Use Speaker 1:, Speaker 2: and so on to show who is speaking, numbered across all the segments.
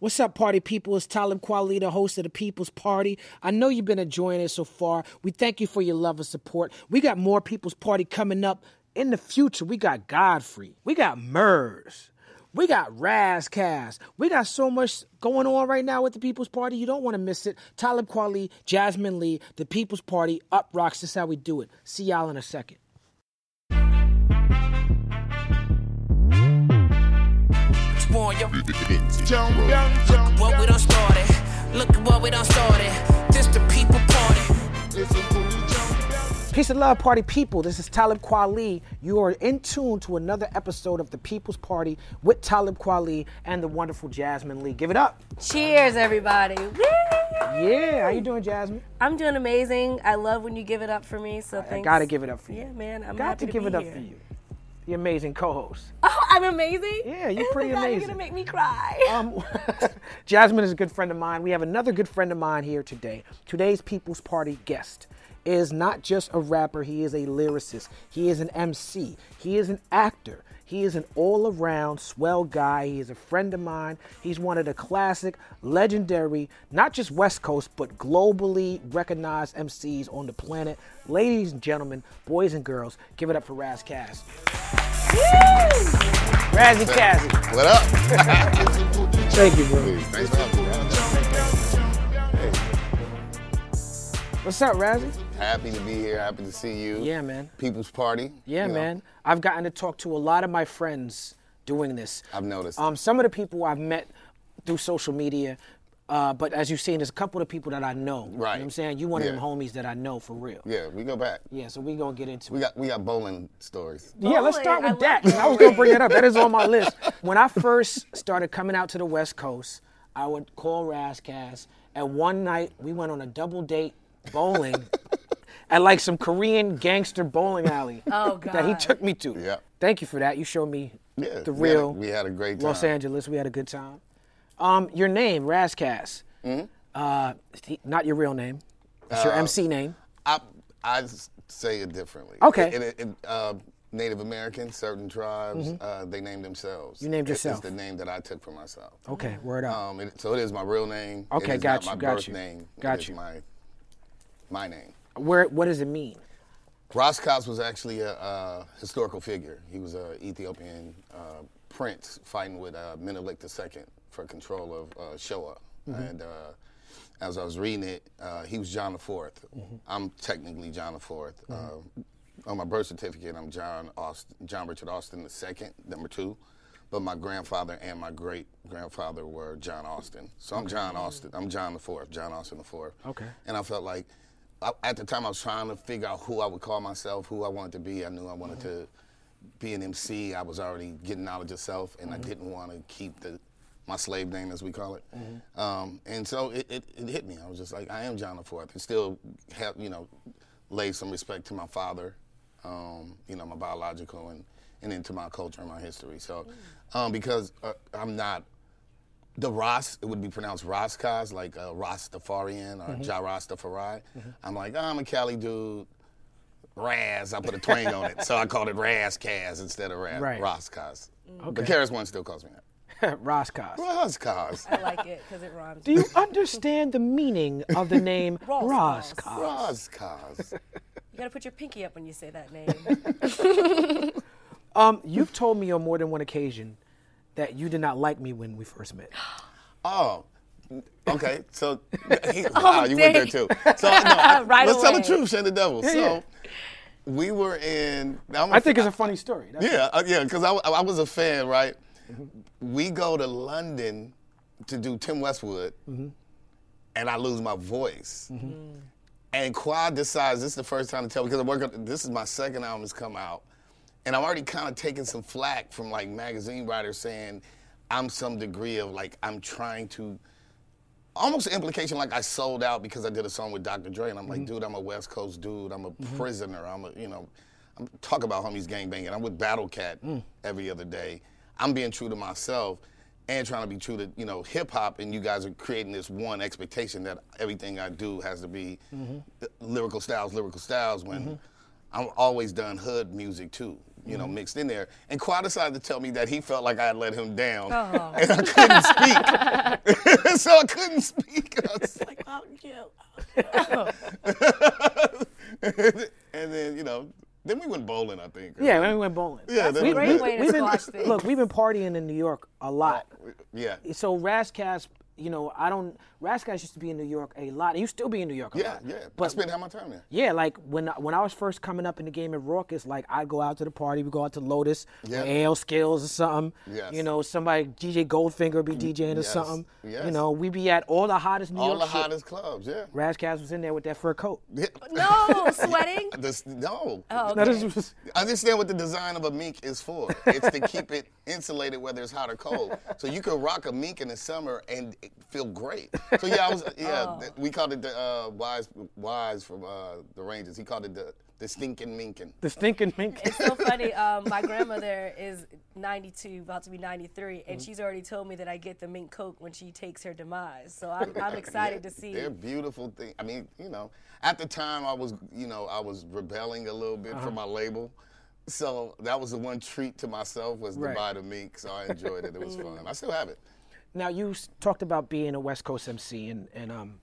Speaker 1: What's up, party people? It's Talib Kweli, the host of the People's Party. I know you've been enjoying it so far. We thank you for your love and support. We got more People's Party coming up in the future. We got Godfrey. We got Murs. We got Ras Kass. We got so much going on right now with the People's Party. You don't want to miss it. Talib Kweli, Jasmin Leigh, the People's Party, UPROXX. This is how we do it. See y'all in a second.
Speaker 2: What we done started. Look at what we done started. This the people party.
Speaker 1: Peace and love, party people. This is Talib Kweli. You are in tune to another episode of the People's Party with Talib Kweli and the wonderful Jasmin Leigh. Give it up.
Speaker 3: Cheers, everybody. Woo!
Speaker 1: Yeah, how you doing, Jasmin?
Speaker 3: I'm doing amazing. I love when you give it up for me. So
Speaker 1: I
Speaker 3: thanks.
Speaker 1: gotta give it up for you.
Speaker 3: Yeah, man. I'm
Speaker 1: Got
Speaker 3: happy
Speaker 1: to
Speaker 3: to
Speaker 1: give
Speaker 3: be
Speaker 1: it up
Speaker 3: here.
Speaker 1: for you. The amazing co-host.
Speaker 3: Oh, I'm amazing.
Speaker 1: Yeah, you're pretty amazing.
Speaker 3: You're gonna make me cry.
Speaker 1: Um, Jasmin is a good friend of mine. We have another good friend of mine here today. Today's People's Party guest is not just a rapper, he is a lyricist. He is an MC. He is an actor. He is an all around swell guy. He is a friend of mine. He's one of the classic, legendary, not just West Coast, but globally recognized MCs on the planet. Ladies and gentlemen, boys and girls, give it up for Ras Kass. Razzie Kazzy.
Speaker 4: What up?
Speaker 1: Thank you, bro.
Speaker 4: Thanks for having me.
Speaker 1: What's up, Razzie?
Speaker 4: Happy to be here. Happy to see you.
Speaker 1: Yeah, man.
Speaker 4: People's Party.
Speaker 1: Yeah,
Speaker 4: you know,
Speaker 1: man. I've gotten to talk to a lot of my friends doing this.
Speaker 4: I've noticed.
Speaker 1: Um, some of the people I've met through social media, uh, but as you've seen, there's a couple of people that I know. You know what
Speaker 4: Right.
Speaker 1: I'm saying? You one of them homies that I know for real.
Speaker 4: yeah, we go back.
Speaker 1: Yeah, so we gonna get into
Speaker 4: We
Speaker 1: it.
Speaker 4: got we got bowling stories.
Speaker 1: Yeah, let's
Speaker 3: Bowling,
Speaker 1: start
Speaker 3: I
Speaker 1: with that. I was gonna bring it up. That is on my list. When I first started coming out to the West Coast, I would call Ras Kass, and one night we went on a double date bowling at like some Korean gangster bowling alley
Speaker 3: Oh,
Speaker 1: that he took me to.
Speaker 4: Yeah.
Speaker 1: Thank you for that. You showed me
Speaker 4: Yeah,
Speaker 1: the
Speaker 4: we had a-
Speaker 1: real
Speaker 4: we had a great time. Los.
Speaker 1: Angeles. We had a good time. Um, your name, Ras Kass.
Speaker 4: Mm-hmm.
Speaker 1: Uh, not your real name. It's your
Speaker 4: Uh,
Speaker 1: MC name.
Speaker 4: I say it differently.
Speaker 1: Okay.
Speaker 4: It, it, it, uh, Native Americans, certain tribes, uh, they name themselves.
Speaker 1: Mm-hmm. You named
Speaker 4: It-
Speaker 1: yourself.
Speaker 4: It's the name that I took for myself.
Speaker 1: Okay, word up.
Speaker 4: Um, it, so it is my real name.
Speaker 1: Okay,
Speaker 4: it is
Speaker 1: got
Speaker 4: not
Speaker 1: you,
Speaker 4: my
Speaker 1: got
Speaker 4: birth
Speaker 1: you,
Speaker 4: name.
Speaker 1: got
Speaker 4: it is
Speaker 1: you.
Speaker 4: My my name.
Speaker 1: Where? What does it mean?
Speaker 4: Roscos was actually a, uh historical figure. He was an Ethiopian uh, prince fighting with uh, Menelik II for control of uh, Shoa. And uh, as I was reading it, uh, he was John IV. I'm technically John IV. Uh, on my birth certificate, I'm John Austin, John Richard Austin II, number two. But my grandfather and my great grandfather were John Austin. So I'm John Austin. I'm John IV, John Austin IV.
Speaker 1: Okay.
Speaker 4: And I felt like, at the time, I was trying to figure out who I would call myself, who I wanted to be. I knew I wanted to be an MC. I was already getting knowledge of self, and I didn't want to keep the my slave name, as we call it. Um, and so it, it, it hit me. I was just like, I am John the Fourth, and still have you know, lay some respect to my father, um, you know, my biological, and and into my culture and my history. So, um, because uh, I'm not the Ras, it would be pronounced Raskaz, like uh, Rastafarian or Ja Rastafari. I'm like, oh, I'm a Cali dude. Raz, I put a twang on it. So I called it Razkaz instead of Raz,
Speaker 1: Right.
Speaker 4: Raskaz. But KRS-One still calls me that.
Speaker 1: Roscos.
Speaker 4: Raskaz.
Speaker 3: I like it because it rhymes.
Speaker 1: Do you understand the meaning of the name
Speaker 3: Roscos.
Speaker 1: Roscos?
Speaker 3: You gotta put your pinky up when you say that name.
Speaker 1: Um, you've told me on more than one occasion that you did not like me when we first met.
Speaker 4: Oh, okay. So, he, oh, wow, you went there too. So, no, I-
Speaker 3: Right
Speaker 4: let's tell the truth, shame the devil. so,
Speaker 1: yeah.
Speaker 4: we were in. I'm a-
Speaker 1: I think it's a funny story. That's-
Speaker 4: Yeah, uh, yeah, because I, I was a fan, right? Mm-hmm. We go to London to do Tim Westwood, mm-hmm. and I lose my voice. Mm-hmm. And Quad decides this is the first time to tell because I'm working. This is my second album has come out, and I'm already kind of taking some flack from like magazine writers saying I'm some degree of like I'm trying to almost implication like I sold out because I did a song with Dr. Dre, and I'm like, mm-hmm. dude, I'm a West Coast dude. I'm a mm-hmm. prisoner. I'm a, you know, I'm talk about homies gang banging. I'm with Battle Cat mm. every other day. I'm being true to myself and trying to be true to you know hip hop, and you guys are creating this one expectation that everything I do has to be mm-hmm. lyrical styles, lyrical styles. When I'm always done hood music too. You know, mm-hmm. mixed in there. And Quad decided to tell me that he felt like I had let him down, oh. and I couldn't speak. so I couldn't speak. I was like, oh, yeah. and then, you know, then we went bowling, I think.
Speaker 1: Yeah,
Speaker 4: something.
Speaker 1: we went bowling.
Speaker 4: Yeah, then
Speaker 3: a
Speaker 4: we-
Speaker 3: great way to
Speaker 1: We've been,
Speaker 3: squash things.
Speaker 1: look, we've been partying in New York a lot.
Speaker 4: Yeah.
Speaker 1: So Ras Kass, you know, I don't. Ras Kass used to be in New York a lot, and you still be in New York a
Speaker 4: Yeah,
Speaker 1: lot.
Speaker 4: yeah. I
Speaker 1: But
Speaker 4: spent half my time there.
Speaker 1: yeah, like when when I was first coming up in the game at Raucous, like I'd go out to the party, we go out to Lotus,
Speaker 4: Yeah.
Speaker 1: or AL Skills or something.
Speaker 4: Yes.
Speaker 1: You know, somebody DJ Goldfinger be DJing or
Speaker 4: yes,
Speaker 1: something. You know, we be at all the hottest New
Speaker 4: All
Speaker 1: York All
Speaker 4: the
Speaker 1: shit.
Speaker 4: hottest clubs, yeah.
Speaker 1: Ras Kass was in there with that fur coat.
Speaker 4: Yeah.
Speaker 3: No, sweating.
Speaker 4: This, no.
Speaker 3: Oh,
Speaker 1: No,
Speaker 3: okay.
Speaker 1: this was-
Speaker 4: Understand what the design of a mink is for. It's to keep it insulated whether it's hot or cold. So you can rock a mink in the summer and it feel great. So yeah, I was yeah. th- We called it the uh, wise wise from uh, the Rangers. He called it the the stinking minkin.
Speaker 1: the stinking mink.
Speaker 3: It's so funny. Um, my grandmother is 92, about to be 93,
Speaker 1: Mm-hmm.
Speaker 3: and she's already told me that I get the mink coke when she takes her demise. So I'm, I'm excited to see.
Speaker 4: They're beautiful things. I mean, you know, at the time I was, you know, I was rebelling a little bit
Speaker 1: Uh-huh.
Speaker 4: for my label. So that was the one treat to myself was to
Speaker 1: Right.
Speaker 4: buy the mink. So I enjoyed it. It was fun. I still have it.
Speaker 1: Now you talked about being a West Coast MC, and and um,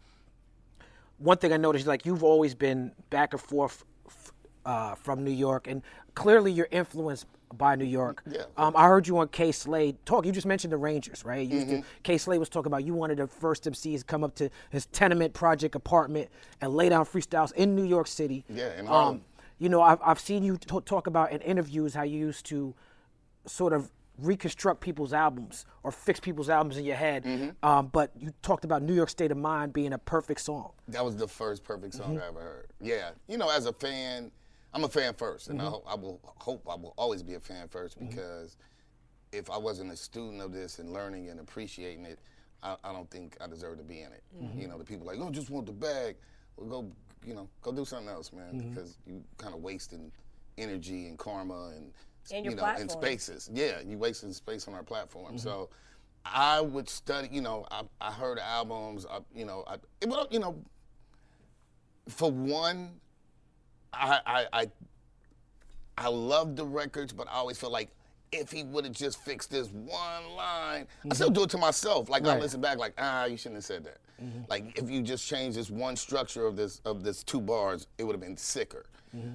Speaker 1: one thing I noticed, is like you've always been back and forth f- uh, from New York, and clearly you're influenced by New York.
Speaker 4: Yeah.
Speaker 1: Um, I heard you on Kay Slay talk. You just mentioned the Rangers, right? You
Speaker 4: Mm-hmm.
Speaker 1: Kay Slay was talking about you wanted the first MCs to come up to his tenement project apartment and lay down freestyles in New York City.
Speaker 4: Yeah, in
Speaker 1: Um, you know, I've, I've seen you t- talk about in interviews how you used to sort of reconstruct people's albums or fix people's albums in your head.
Speaker 4: Mm-hmm.
Speaker 1: Um, but you talked about New York State of Mind being a perfect song.
Speaker 4: That was the first perfect song
Speaker 1: Mm-hmm.
Speaker 4: I ever heard. Yeah, you know, as a fan, I'm a fan first, and I,
Speaker 1: Mm-hmm.
Speaker 4: hope, I will hope I will always be a fan 1st because if I wasn't a student of this and learning and appreciating it, I, I don't think I deserve to be in it.
Speaker 1: Mm-hmm.
Speaker 4: You know, the people like, oh, just want the bag. Well, go, you know, go do something else, man,
Speaker 1: Mm-hmm.
Speaker 4: because you kind of wasting energy and karma and
Speaker 3: And your
Speaker 4: you know,
Speaker 3: platform.
Speaker 4: spaces. Yeah, you wasting space on our platform.
Speaker 1: Mm-hmm.
Speaker 4: So. I would study, you know, I, I heard albums, I, you know, I, it, would- you know, for one, I I I, I love the records, but I always feel like if he would have just fixed this one line, I still do it to myself. Like I listen back, like ah, you shouldn't have said that. Like if you just changed this one structure of this of this two bars, it would have been sicker.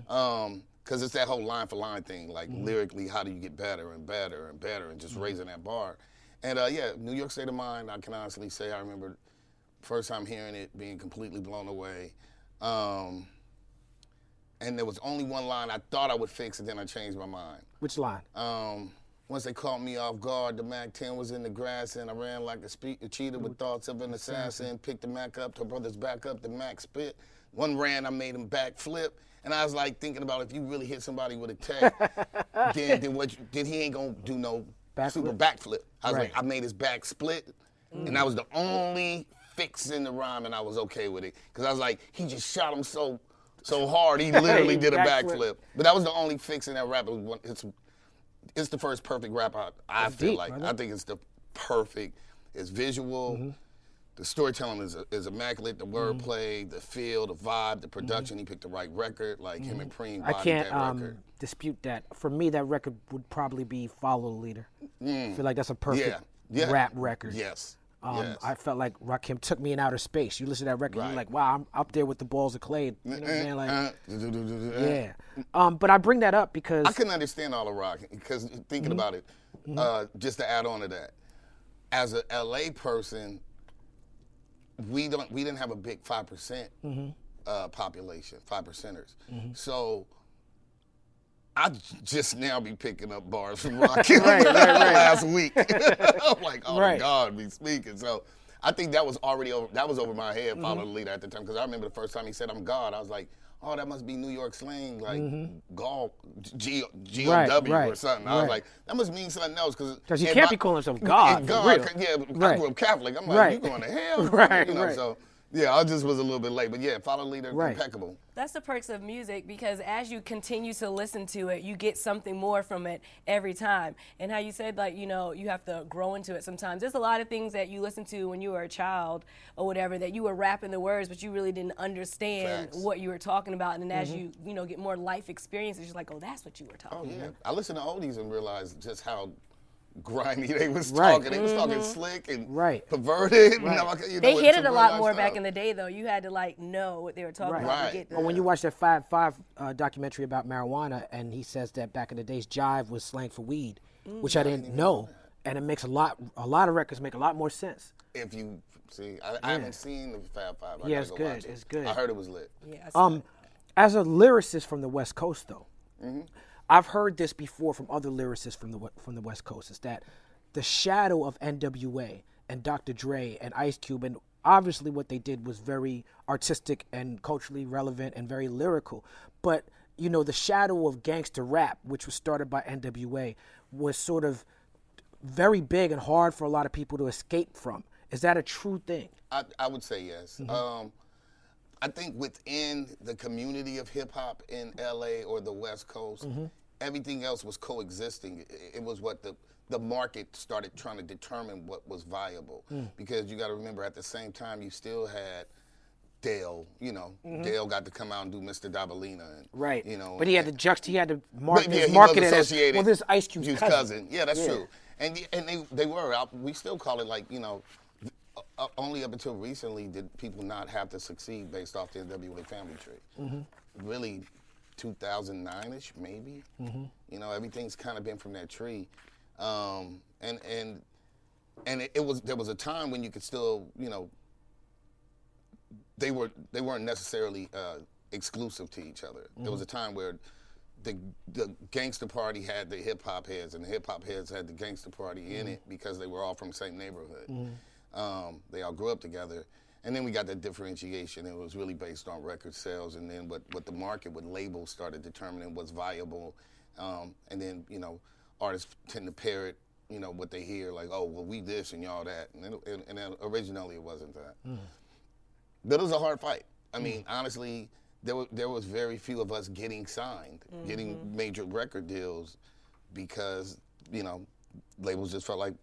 Speaker 4: Um, Cause it's that whole line for line thing, like lyrically, how do you get better and better and better, and just raising that bar. And uh, yeah, New York State of Mind, I can honestly say I remember first time hearing it, being completely blown away. Um, and there was only one line I thought I would fix, and then I changed my mind.
Speaker 1: Which line?
Speaker 4: Um, once they caught me off guard, the Mac 10 was in the grass, and I ran like a, spe- a cheetah with thoughts of an assassin. Picked the Mac up, her brothers back up, the Mac spit. One ran, I made him back flip. And I was like thinking about if you really hit somebody with a tech, then, then what? You, then he ain't gonna do no
Speaker 1: Backflip?
Speaker 4: super backflip. I was
Speaker 1: Right.
Speaker 4: like, I made his back split, and that was the only fix in the rhyme, and I was okay with it because I was like, he just shot him so so hard, he literally did a
Speaker 1: Backflip.
Speaker 4: backflip. But that was the only fix in that rap. It was one, it's it's the first perfect rap I, I feel
Speaker 1: deep,
Speaker 4: like.
Speaker 1: brother.
Speaker 4: I think it's the perfect. It's visual.
Speaker 1: Mm-hmm.
Speaker 4: The storytelling is, is immaculate. The wordplay, the feel, the vibe, the production. He picked the right record. Like him and Preem
Speaker 1: Mm-hmm. I
Speaker 4: bodied
Speaker 1: can't
Speaker 4: that
Speaker 1: um,
Speaker 4: record.
Speaker 1: dispute that. For me, that record would probably be Follow the Leader. I feel like that's a perfect
Speaker 4: Mm. Yeah. Yeah.
Speaker 1: rap record.
Speaker 4: Yes.
Speaker 1: Um,
Speaker 4: yes.
Speaker 1: I felt like Rakim took me in outer space. You listen to that record,
Speaker 4: Right.
Speaker 1: you're like, wow, I'm up there with the balls of clay. You know what I'm saying? Like,
Speaker 4: Uh, uh,
Speaker 1: yeah. Um, but I bring that up because
Speaker 4: I couldn't understand all the rock because thinking about it, uh, just to add on to that, as a LA person, we don't we didn't have a big 5 percent mm-hmm. uh, population, five percenters. Mm-hmm. So I just now be picking up bars from Rock
Speaker 1: Right, right, right.
Speaker 4: last week. I'm like, oh
Speaker 1: Right.
Speaker 4: God, be speaking. So I think that was already over. That was over my head. Mm-hmm. Follow the leader at the time because I remember the first time he said, "I'm God." I was like. Oh, that must be New York slang, like mm-hmm. Gaul, G G O
Speaker 1: Right,
Speaker 4: W
Speaker 1: right,
Speaker 4: or something. I was like, that must mean something else Because
Speaker 1: he can't be calling himself God,
Speaker 4: God, yeah, I grew up Catholic. I'm like,
Speaker 1: Right.
Speaker 4: you going to hell?
Speaker 1: Right,
Speaker 4: you know,
Speaker 1: right.
Speaker 4: So yeah, I just was a little bit late, but yeah, follow leader,
Speaker 1: Right.
Speaker 4: impeccable.
Speaker 3: That's the perks of music because as you continue to listen to it, you get something more from it every time. And how you said, like, you know, you have to grow into it sometimes. There's a lot of things that you listen to when you were a child or whatever that you were rapping the words, but you really didn't understand
Speaker 4: Facts.
Speaker 3: what you were talking about. And then as mm-hmm. you, you know, get more life experiences, you're like, oh, that's what you were talking
Speaker 4: oh,
Speaker 3: about.
Speaker 4: Oh yeah,
Speaker 3: about.
Speaker 4: I listen to oldies and realize just how grimy they was
Speaker 1: Right.
Speaker 4: talking. They was talking slick and
Speaker 1: Right.
Speaker 4: perverted. You know, like, you
Speaker 3: They hit it a lot more
Speaker 4: stuff.
Speaker 3: back in the day, though. You had to like know what they were talking
Speaker 1: Right.
Speaker 3: about
Speaker 4: Right.
Speaker 3: to get.
Speaker 1: But when you watch that Five Five uh, documentary about marijuana, and he says that back in the days, jive was slang for weed, which I didn't know, and it makes a lot a lot of records make a lot more sense.
Speaker 4: If you see, I, I haven't seen the Fab Five. I
Speaker 1: Yeah,
Speaker 4: gotta
Speaker 1: it's
Speaker 4: go
Speaker 1: good,
Speaker 4: watch it.
Speaker 1: it's good.
Speaker 4: I heard it was lit.
Speaker 3: yeah, I saw
Speaker 1: Um, as a lyricist from the West Coast, though,
Speaker 4: Mm-hmm.
Speaker 1: I've heard this before from other lyricists from the from the West Coast. Is that the shadow of N.W.A. and Dr. Dre and Ice Cube, and obviously what they did was very artistic and culturally relevant and very lyrical. But you know, the shadow of gangster rap, which was started by N.W.A., was sort of very big and hard for a lot of people to escape from. Is that a true thing?
Speaker 4: I, I would say yes. Um, I think within the community of hip hop in LA or the West Coast, everything else was coexisting. It, was what the the market started trying to determine what was viable. Because you got to remember, at the same time, you still had Dale. You know, Dale got to come out and do Mr. Dobalina. And,
Speaker 1: Right.
Speaker 4: You know,
Speaker 1: but he had to juxt. He had to market,
Speaker 4: yeah,
Speaker 1: market it as well. This Ice Cube's
Speaker 4: Cube's
Speaker 1: cousin.
Speaker 4: Yeah, that's
Speaker 1: Yeah.
Speaker 4: true. And and they they were out. We still call it like you know. uh, Only up until recently did people not have to succeed based off the NWA family tree.
Speaker 1: Mm-hmm.
Speaker 4: Really, 2009ish maybe. You know, everything's kind of been from that tree, um, and and and it, it was there was a time when you could still you know they were they weren't necessarily uh, exclusive to each other. There was a time where the the gangster party had the hip hop heads, and the hip hop heads had the gangster party in it because they were all from the same neighborhood. Um, they all grew up together, and then we got the differentiation. It was really based on record sales, and then what what the market, what labels started determining was viable, um, and then you know artists tend to parrot. You know what they hear, like, "Oh, well, we this and y'all that," and, it, and, and then originally it wasn't that. Hmm. But it was a hard fight. I hmm. mean, honestly, there were, there was very few of us getting signed, getting mm-hmm. major record deals, because you know, labels just felt like,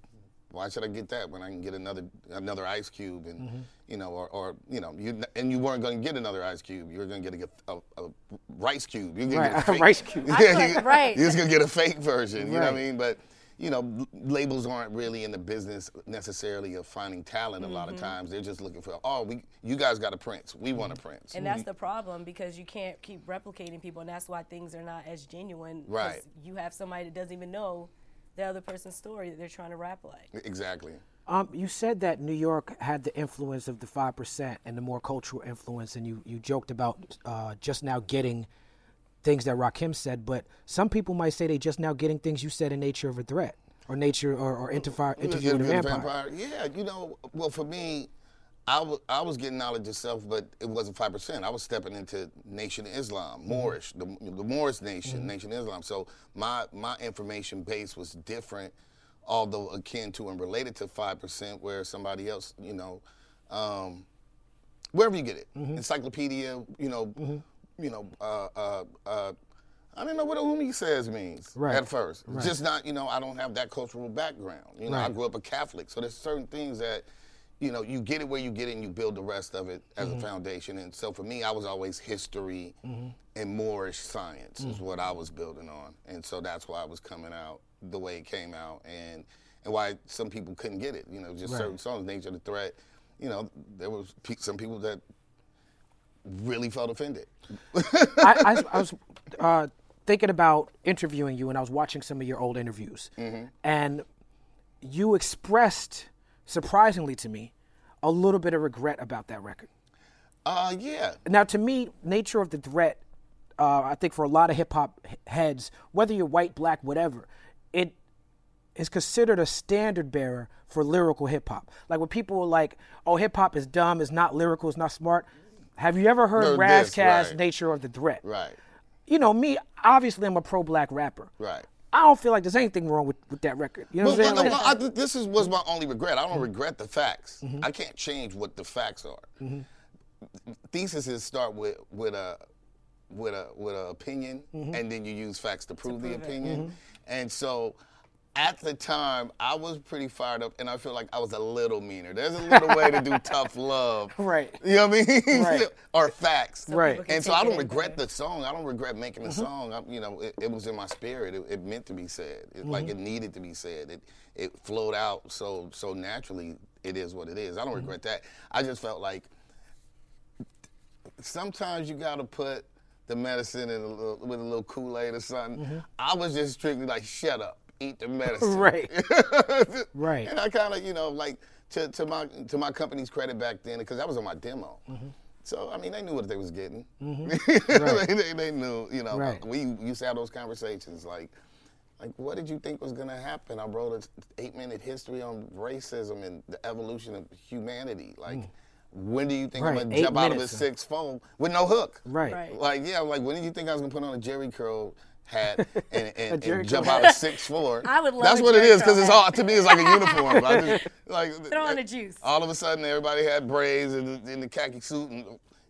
Speaker 4: why should I get that when I can get another another Ice Cube and mm-hmm. you know, or, or you know, you and you weren't going to get another Ice Cube, you were going to get a, a, a Rice Cube, you're gonna
Speaker 1: Right,
Speaker 4: get
Speaker 1: a
Speaker 4: a fake,
Speaker 1: Rice Cube.
Speaker 4: Yeah, you,
Speaker 3: Right.
Speaker 4: You're just gonna get a fake version. You know what I mean? But you know, labels aren't really in the business necessarily of finding talent. A lot of mm-hmm. times, they're just looking for, oh, we, you guys got a Prince, we want a mm-hmm. Prince.
Speaker 3: And that's the problem because you can't keep replicating people, and that's why things are not as genuine
Speaker 4: Right.
Speaker 3: You have somebody that doesn't even know the other person's story that they're trying to rap like.
Speaker 4: exactly.
Speaker 1: Um, you said that New York had the influence of the five percent and the more cultural influence, and you, you joked about uh, just now getting things that Rakim said, but some people might say they just now getting things you said in Nature of a Threat or Nature or, or Interfi- Interview with a
Speaker 4: Interview
Speaker 1: Vampire.
Speaker 4: Yeah, you know, well, for me, I was getting knowledge itself, but it wasn't five percent. I was stepping into Nation of Islam, Moorish, the, the Moorish Nation, Nation of Islam. So my my information base was different, although akin to and related to five percent, where somebody else, you know, um, wherever you get it, encyclopedia, you know, you know, uh, uh, uh, I didn't know what Umi says means
Speaker 1: Right.
Speaker 4: at first. Just not, you know, I don't have that cultural background. You know, I grew up a Catholic, so there's certain things that, you know, you get it where you get it, and you build the rest of it as a mm-hmm. foundation. And so for me, I was always history mm-hmm. and Moorish science is mm. what I was building on, and so that's why I was coming out the way it came out, and and why some people couldn't get it. You know, just certain songs, Nature of the Threat. You know, there was pe- some people that really felt offended.
Speaker 1: I, I, I was uh, thinking about interviewing you, and I was watching some of your old interviews, mm-hmm. and you expressed, surprisingly to me, a little bit of regret about that record.
Speaker 4: Uh, yeah.
Speaker 1: Now, to me, nature of the threat, uh, I think for a lot of hip hop heads, whether you're white, black, whatever, it is considered a standard bearer for lyrical hip hop. Like when people are like, "Oh, hip hop is dumb, it's not lyrical, it's not smart." Have you ever heard
Speaker 4: Heard Ras
Speaker 1: Kass'
Speaker 4: right.
Speaker 1: "Nature of the Threat"?
Speaker 4: Right.
Speaker 1: You know me. Obviously, I'm a pro-black rapper.
Speaker 4: Right.
Speaker 1: I don't feel like there's anything wrong with, with that record. You know
Speaker 4: Well,
Speaker 1: what I'm saying?
Speaker 4: no,
Speaker 1: Like-
Speaker 4: well, I, this is was my only regret. I
Speaker 1: Mm-hmm.
Speaker 4: don't regret the facts. I can't change what the facts are. Theses start with with a with a with an opinion,
Speaker 1: Mm-hmm.
Speaker 4: and then you use facts to prove the
Speaker 3: prove it.
Speaker 4: opinion. And so, at the time, I was pretty fired up, and I feel like I was a little meaner. There's a little way to do tough love.
Speaker 1: Right.
Speaker 4: You know what I mean?
Speaker 1: Right.
Speaker 4: or facts.
Speaker 1: Right.
Speaker 4: And so I don't regret the song. I don't regret making
Speaker 1: Mm-hmm.
Speaker 4: the song. I, you know, it, it was in my spirit. It, it meant to be said. It, Like
Speaker 1: Mm-hmm.
Speaker 4: it needed to be said. It it flowed out so so naturally. It is what it is. I don't
Speaker 1: Mm-hmm.
Speaker 4: regret that. I just felt like sometimes you got to put the medicine in a little, with a little Kool Aid or something. I was just strictly like, shut up, eat the medicine.
Speaker 1: Mm-hmm. Right. Right.
Speaker 4: And I kind of, you know, like to, to my to my company's credit back then, because that was on my demo.
Speaker 1: Mm-hmm.
Speaker 4: So I mean, they knew what they was getting. they, they, they knew, you know.
Speaker 1: Right.
Speaker 4: We used to have those conversations, like, like what did you think was gonna happen? I wrote an eight-minute history on racism and the evolution of humanity. Like, when do you think
Speaker 1: Mm. Right,
Speaker 4: I'm gonna
Speaker 1: eight
Speaker 4: jump out of a six phone with no hook?
Speaker 1: Right.
Speaker 3: Right.
Speaker 4: Like, yeah, like when did you think I was gonna put on a Jerry curl hat and, and, and jump
Speaker 1: curl
Speaker 4: out of six floor.
Speaker 3: I would love
Speaker 4: That's
Speaker 3: a
Speaker 4: what it
Speaker 3: Jerry
Speaker 4: because it's all to me. It's like a uniform. I just, like
Speaker 3: Throw on the juice.
Speaker 4: All of a sudden, everybody had braids and in the khaki suit and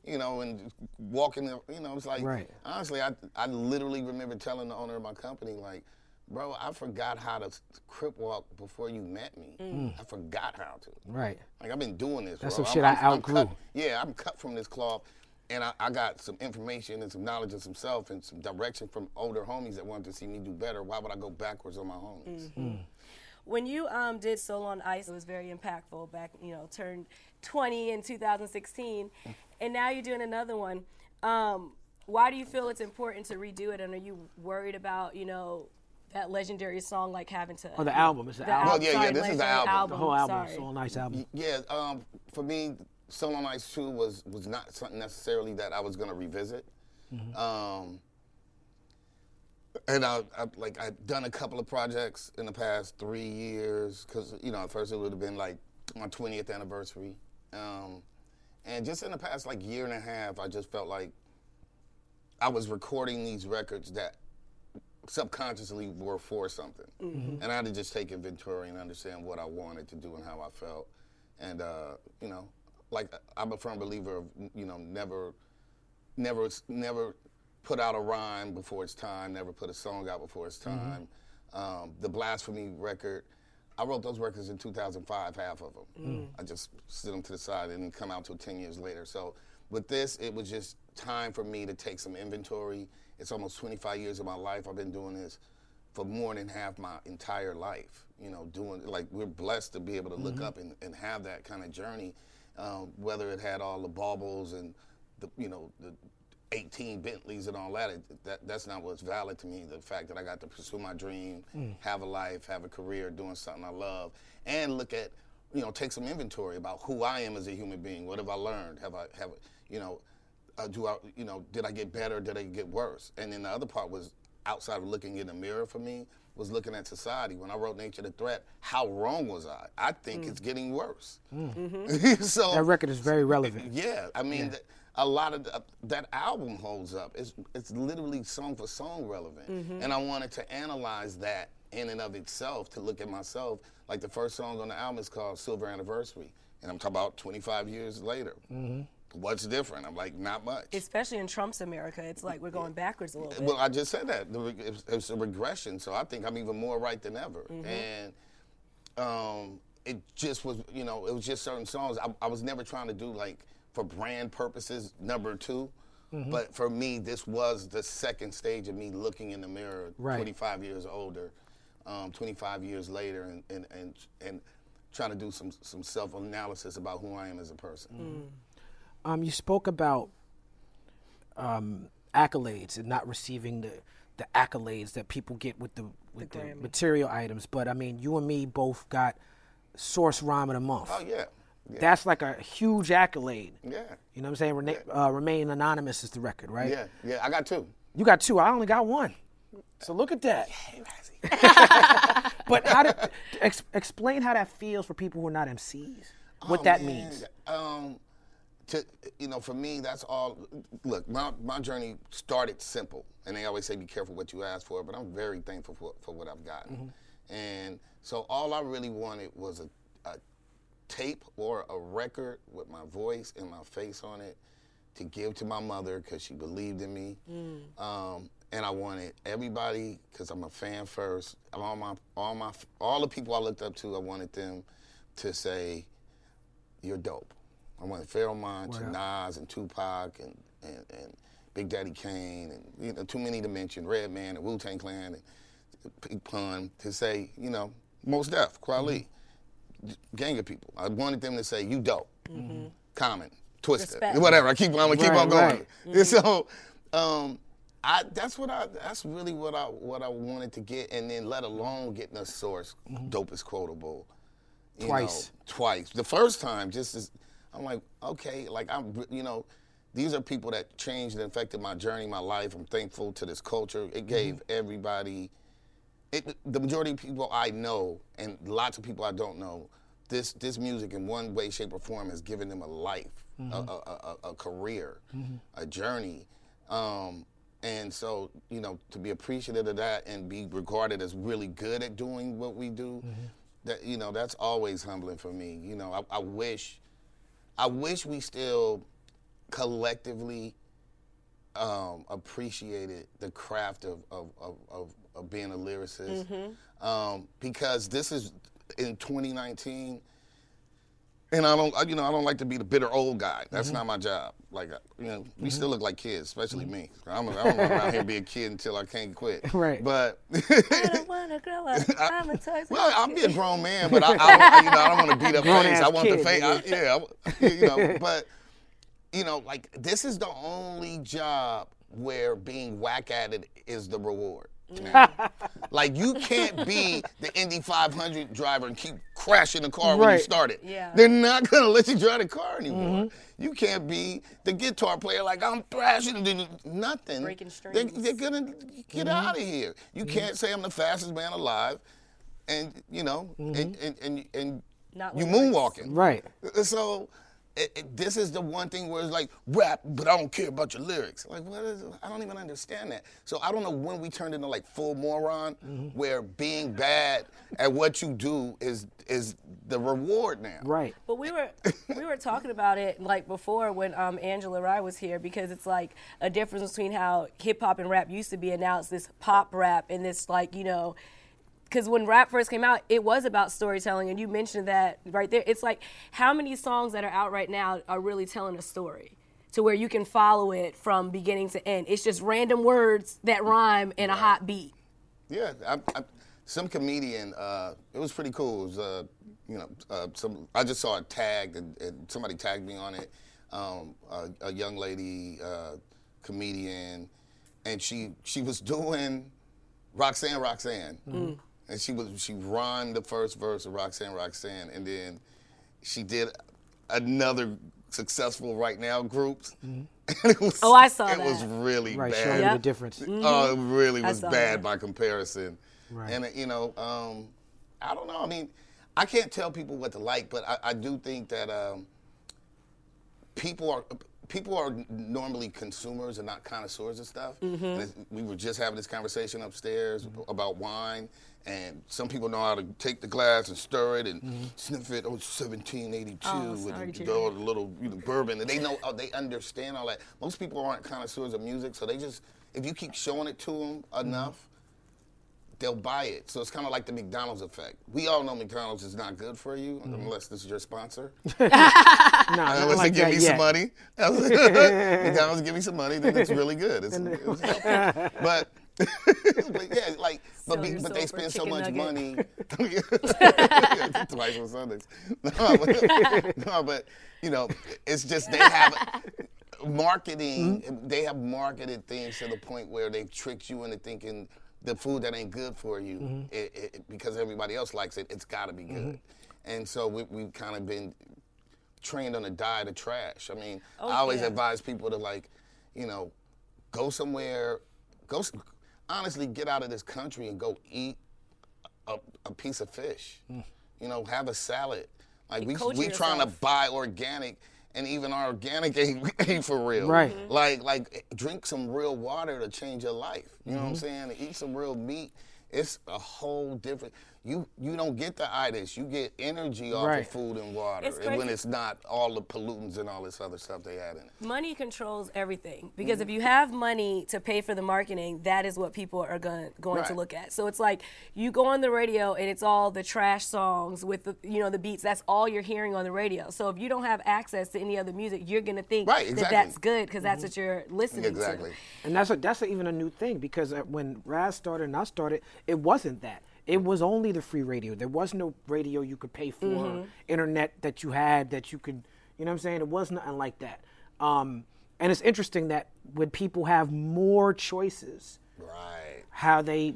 Speaker 4: you know and walking. the- You know, it's like
Speaker 1: Right.
Speaker 4: honestly, I I literally remember telling the owner of my company like. Bro, I forgot how to crip walk before you met me. Mm. I forgot how to.
Speaker 1: Right.
Speaker 4: Like I've been doing this.
Speaker 1: That's
Speaker 4: bro.
Speaker 1: some shit I outgrew.
Speaker 4: cut, yeah, I'm cut from this cloth, and I, I got some information and some knowledge of some self and some direction from older homies that wanted to see me do better. Why would I go backwards on my homies?
Speaker 3: When you um, did Soul on Ice, it was very impactful. Back, you know, turned 20 in 2016, and now you're doing another one. Um, why do you feel it's important to redo it? And are you worried about, you know, that legendary song like having to?
Speaker 1: Oh, the album. It's the album.
Speaker 4: Well, yeah, yeah,
Speaker 3: sorry,
Speaker 4: this is the
Speaker 3: legendary
Speaker 4: album.
Speaker 1: The whole album.
Speaker 3: Sorry.
Speaker 1: So nice album.
Speaker 4: Yeah, um, for me, Soul on Ice 2 was was not something necessarily that I was gonna revisit. Um, and I, I like I've done a couple of projects in the past three years because you know at first it would have been like my 20th anniversary, um, and just in the past like year and a half, I just felt like I was recording these records that subconsciously were for something. And I had to just take inventory and understand what I wanted to do and how I felt. And, uh, you know, like I'm a firm believer of, you know, never, never, never put out a rhyme before it's time, never put a song out before it's mm-hmm. time. Um, the Blasphemy record, I wrote those records in 2005, half of them. Mm. I just sit them to the side and come out till 10 years later. So with this, it was just time for me to take some inventory. It's almost 25 years of my life. I've been doing this for more than half my entire life. You know, doing like we're blessed to be able to look mm-hmm. up and, and have that kind of journey. Um, whether it had all the baubles and the you know the 18 Bentleys and all that, it, that that's not what's valid to me. The fact that I got to pursue my dream, have a life, have a career, doing something I love, and look at you know take some inventory about who I am as a human being. What have I learned? Have I have you know uh, do I, you know, did I get better? Did I get worse? And then the other part was outside of looking in the mirror for me was looking at society. When I wrote Nature the Threat, how wrong was I? I think mm. it's getting worse. Hmm. Mm-hmm. so
Speaker 1: That record is very relevant.
Speaker 4: yeah, I mean, th- a lot of the, uh, that album holds up. It's it's literally song for song relevant, mm-hmm. and I wanted to analyze that in and of itself to look at myself. Like the first song on the album is called Silver Anniversary, and I'm talking about 25 years later. Mm-hmm. What's different? I'm like, not much.
Speaker 3: Especially in Trump's America, it's like we're going backwards a little bit.
Speaker 4: Well, I just said that. It's, it's a regression, so I think I'm even more right than ever. And um, it just was, you know, it was just certain songs. I, I was never trying to do like for brand purposes, number 2 But for me, this was the second stage of me looking in the mirror,
Speaker 1: Right.
Speaker 4: 25 years older, um, 25 years later, and, and, and, and trying to do some, some self analysis about who I am as a person.
Speaker 1: Um, you spoke about um, accolades and not receiving the the accolades that people get with the with the,
Speaker 3: Grammy.
Speaker 1: material items. But I mean, you and me both got Source Rhyme of the Month.
Speaker 4: Oh, yeah. Yeah.
Speaker 1: That's like a huge accolade.
Speaker 4: yeah.
Speaker 1: You know what I'm saying? Rena- uh, Remain Anonymous is the record, right?
Speaker 4: Yeah. Yeah. I got two.
Speaker 1: You got two. I only got one. So look at that. but how did ex, explain how that feels for people who are not MCs? What
Speaker 4: Oh,
Speaker 1: that
Speaker 4: man.
Speaker 1: means?
Speaker 4: Um, to you know, for me, that's all. Look, my my journey started simple, and they always say be careful what you ask for. But I'm very thankful for for what I've gotten, and so all I really wanted was a, a tape or a record with my voice and my face on it to give to my mother because she believed in me, um, and I wanted everybody because I'm a fan first. All my all my all the people I looked up to, I wanted them to say, "You're dope." I wanted Pharoahe Monch and Nas and Tupac and, and, and Big Daddy Kane and you know too many to mention Redman and Wu Tang Clan and Big Pun to say you know Mos Def, Kweli, mm-hmm. gang of people. I wanted them to say you dope, mm-hmm. Common, Twisted,
Speaker 3: Respect.
Speaker 4: whatever. I keep I'm gonna keep
Speaker 1: Right,
Speaker 4: on going.
Speaker 1: right.
Speaker 4: And So, mm-hmm. um, I that's what I that's really what I what I wanted to get, and then let alone getting a source dope is quotable. you
Speaker 1: Twice.
Speaker 4: know, twice. The first time, just as I'm like, okay, like I'm, you know, these are people that changed and affected my journey, my life. I'm thankful to this culture. It mm-hmm. gave everybody, it, the majority of people I know, and lots of people I don't know, this this music in one way, shape, or form has given them a life, a, mm-hmm. a, a, a- a career, mm-hmm. a journey. Um, and so, you know, to be appreciative of that and be regarded as really good at doing what we do, that you know, that's always humbling for me. You know, I, I wish, I wish we still collectively um, appreciated the craft of, of, of, of, of being a lyricist. Um, because this is in 2019 and I don't, I- you know, I don't like to be the bitter old guy. That's mm-hmm. not my job. Like, uh, you know, we mm-hmm. still look like kids, especially mm-hmm. me. I'm, I don't around here be a kid until I can't quit.
Speaker 1: Right.
Speaker 4: But
Speaker 3: I don't wanna grow up. I'm a toy.
Speaker 4: well, I'll be a grown man, but I, I, you know, I don't want to beat up face. I want the
Speaker 1: kid,
Speaker 4: face. I,
Speaker 1: nigga.
Speaker 4: yeah, I- you know, but you know, like this is the only job where being whack at it is the reward. Like you can't be the Indy 500 driver and keep crashing the car when you
Speaker 1: Right.
Speaker 4: start it.
Speaker 3: Yeah.
Speaker 4: They're not gonna let you drive the car anymore. Mm-hmm. You can't be the guitar player like I'm thrashing and then nothing.
Speaker 3: Breaking
Speaker 4: They,
Speaker 3: strings.
Speaker 4: they're gonna get mm-hmm. out of here. You mm-hmm. can't say I'm the fastest man alive, and you know, and and and, and
Speaker 3: Not
Speaker 4: you
Speaker 3: with lyrics.
Speaker 4: moonwalking.
Speaker 1: Right.
Speaker 4: So it, it- this is the one thing where it's like rap, but I don't care about your lyrics. Like what is? I don't even understand that. So I don't know when we turned into like full moron, where being bad at what you do is is the reward now.
Speaker 1: Right.
Speaker 3: But we were we were talking about it like before when um, Angela Rye was here because it's like a difference between how hip hop and rap used to be, and now it's this pop rap and this like you know. Because when rap first came out, it was about storytelling, and you mentioned that right there. It's like how many songs that are out right now are really telling a story to where you can follow it from beginning to end. It's just random words that rhyme in a hot beat.
Speaker 4: Yeah, I, I, some comedian. Uh, it was pretty cool. It was, uh, you know, uh, some. I just saw it tagged, and, and somebody tagged me on it. Um, a, a young lady, uh, comedian, and she she was doing Roxanne, Roxanne, and she was she rhymed the first verse of Roxanne, Roxanne, and then she did another successful right now groups. And it was,
Speaker 3: Oh, I saw
Speaker 4: it was really
Speaker 1: Right.
Speaker 4: bad.
Speaker 1: Showing you the
Speaker 3: Yep.
Speaker 1: difference.
Speaker 4: Oh, it really was bad
Speaker 3: that.
Speaker 4: by comparison.
Speaker 1: Right.
Speaker 4: And uh, you know, um, I don't know. I mean, I can't tell people what to like, but I, I do think that um, people are people are normally consumers and not connoisseurs of stuff.
Speaker 3: Mm-hmm.
Speaker 4: And we were just having this conversation upstairs about wine. And some people know how to take the glass and stir it and sniff it. Oh, 1782
Speaker 3: Mm-hmm. Oh,
Speaker 4: with the, all the little you know, bourbon. And they know, oh, they understand all that. Most people aren't connoisseurs of music, so they just, if you keep showing it to them enough, they'll buy it. So it's kind of like the McDonald's effect. We all know McDonald's is not good for you unless this is your sponsor.
Speaker 1: No,
Speaker 4: unless
Speaker 1: like
Speaker 4: they give me
Speaker 1: yet.
Speaker 4: some money. McDonald's give me some money, then it's really good. It's, it's but, but yeah, like, but, be, but they
Speaker 3: soul for a
Speaker 4: spend so much
Speaker 3: nugget.
Speaker 4: money. Twice on Sundays. No but, no, but you know, it's just they have marketing.
Speaker 1: Mm-hmm.
Speaker 4: They have marketed things to the point where they've tricked you into thinking the food that ain't good for you,
Speaker 1: Mm-hmm.
Speaker 4: it, it, because everybody else likes it, it's got to be good. And so we, we've kind of been trained on a diet of trash. I mean,
Speaker 3: Oh,
Speaker 4: I always
Speaker 3: yeah.
Speaker 4: advise people to like, you know, go somewhere, go honestly get out of this country and go eat a, a piece of fish. You know, have a salad. Like we we trying to buy organic, and even our organic ain't, ain't for real.
Speaker 1: Right.
Speaker 3: Mm-hmm.
Speaker 4: Like like drink some real water to change your life. You know what I'm
Speaker 1: Mm-hmm.
Speaker 4: saying? Eat some real meat. It's a whole different. You you don't get the itis. You get energy off
Speaker 1: Right.
Speaker 4: of food and water,
Speaker 3: It's
Speaker 4: when it's not all the pollutants and all this other stuff they add in it.
Speaker 3: money controls everything because if you have money to pay for the marketing that is what people are going going to look at so it's like you go on the radio and it's all the trash songs with the you know the beats that's all you're hearing on the radio so if you don't have access to any other music you're going to think
Speaker 4: Right,
Speaker 3: that that's good because that's what you're listening
Speaker 4: Exactly.
Speaker 3: to Exactly.
Speaker 1: And that's a, that's a, even a new thing because uh, when Raz started and I started, it wasn't that. It was only the free radio. There was no radio you could pay for, internet that you had that you could, you know what I'm saying? It was nothing like that. Um, and it's interesting that when people have more choices,
Speaker 4: Right.
Speaker 1: how they